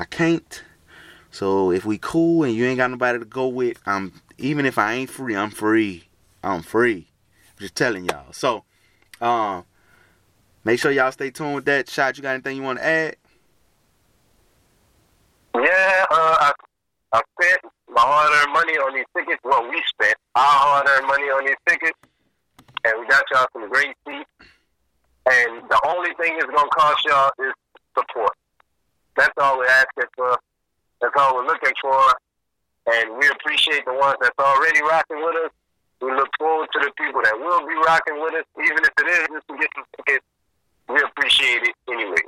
I can't. So if we cool and you ain't got nobody to go with, I'm even if I ain't free, I'm free. I'm free. Just telling y'all. So, um, make sure y'all stay tuned with that. Shot, you got anything you want to add? Yeah, uh, I, I spent my hard-earned money on these tickets. Well, we spent our hard-earned money on these tickets, and we got y'all some great seats. And the only thing it's gonna cost y'all is support. That's all we're asking for. That's all we're looking for. And we appreciate the ones that's already rocking with us. We look forward to the people that will be rocking with us, even if it is just to get some tickets. We appreciate it anyway.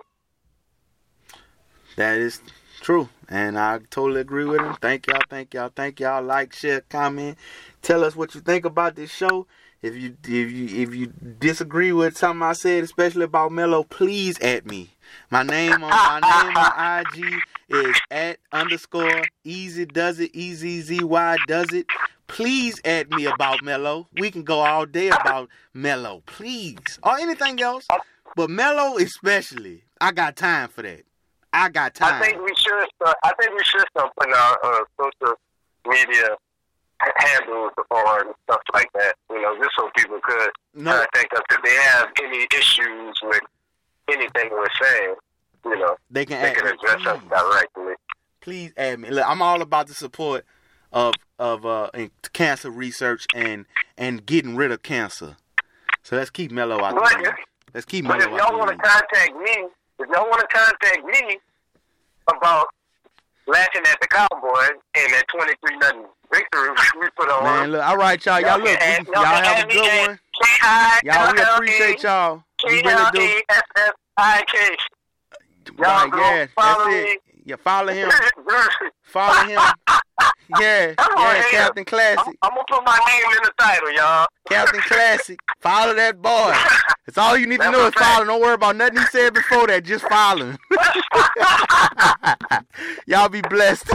That is true, and I totally agree with him. Thank y'all, thank y'all, thank y'all. Like, share, comment, tell us what you think about this show. If you if you if you disagree with something I said, especially about Melo, please add me. My name on my name on IG is at underscore easy does it easy z y does it. Please add me about Melo. We can go all day about Melo, please, or anything else, but Melo especially. I got time for that. I got time. I think we should. Start, I think we should start putting our uh, social media handles on and stuff like that. You know, just so people could no, contact us if they have any issues with anything we're saying. You know, they can they add can address us directly. please add me. Look, I'm all about the support of of uh in cancer research and and getting rid of cancer. So let's keep Melo out But the. Let's keep mellow. but if y'all out want to contact me, if y'all want to contact me about laughing at the Cowboys and that twenty-three nothing victory we put on. Man, look, all right, y'all. Y'all look, we- add- y'all can have a good one. Y'all, we appreciate y'all. Do. Right, yeah, follow that's it. Yeah, follow him. I'm, Follow him. Yeah, yeah. Captain Classic. I'm gonna put my name in the title, y'all. Captain Classic. Follow that boy. That's all you need to know is follow. Don't worry about nothing he said before that. Just follow him. Y'all be blessed.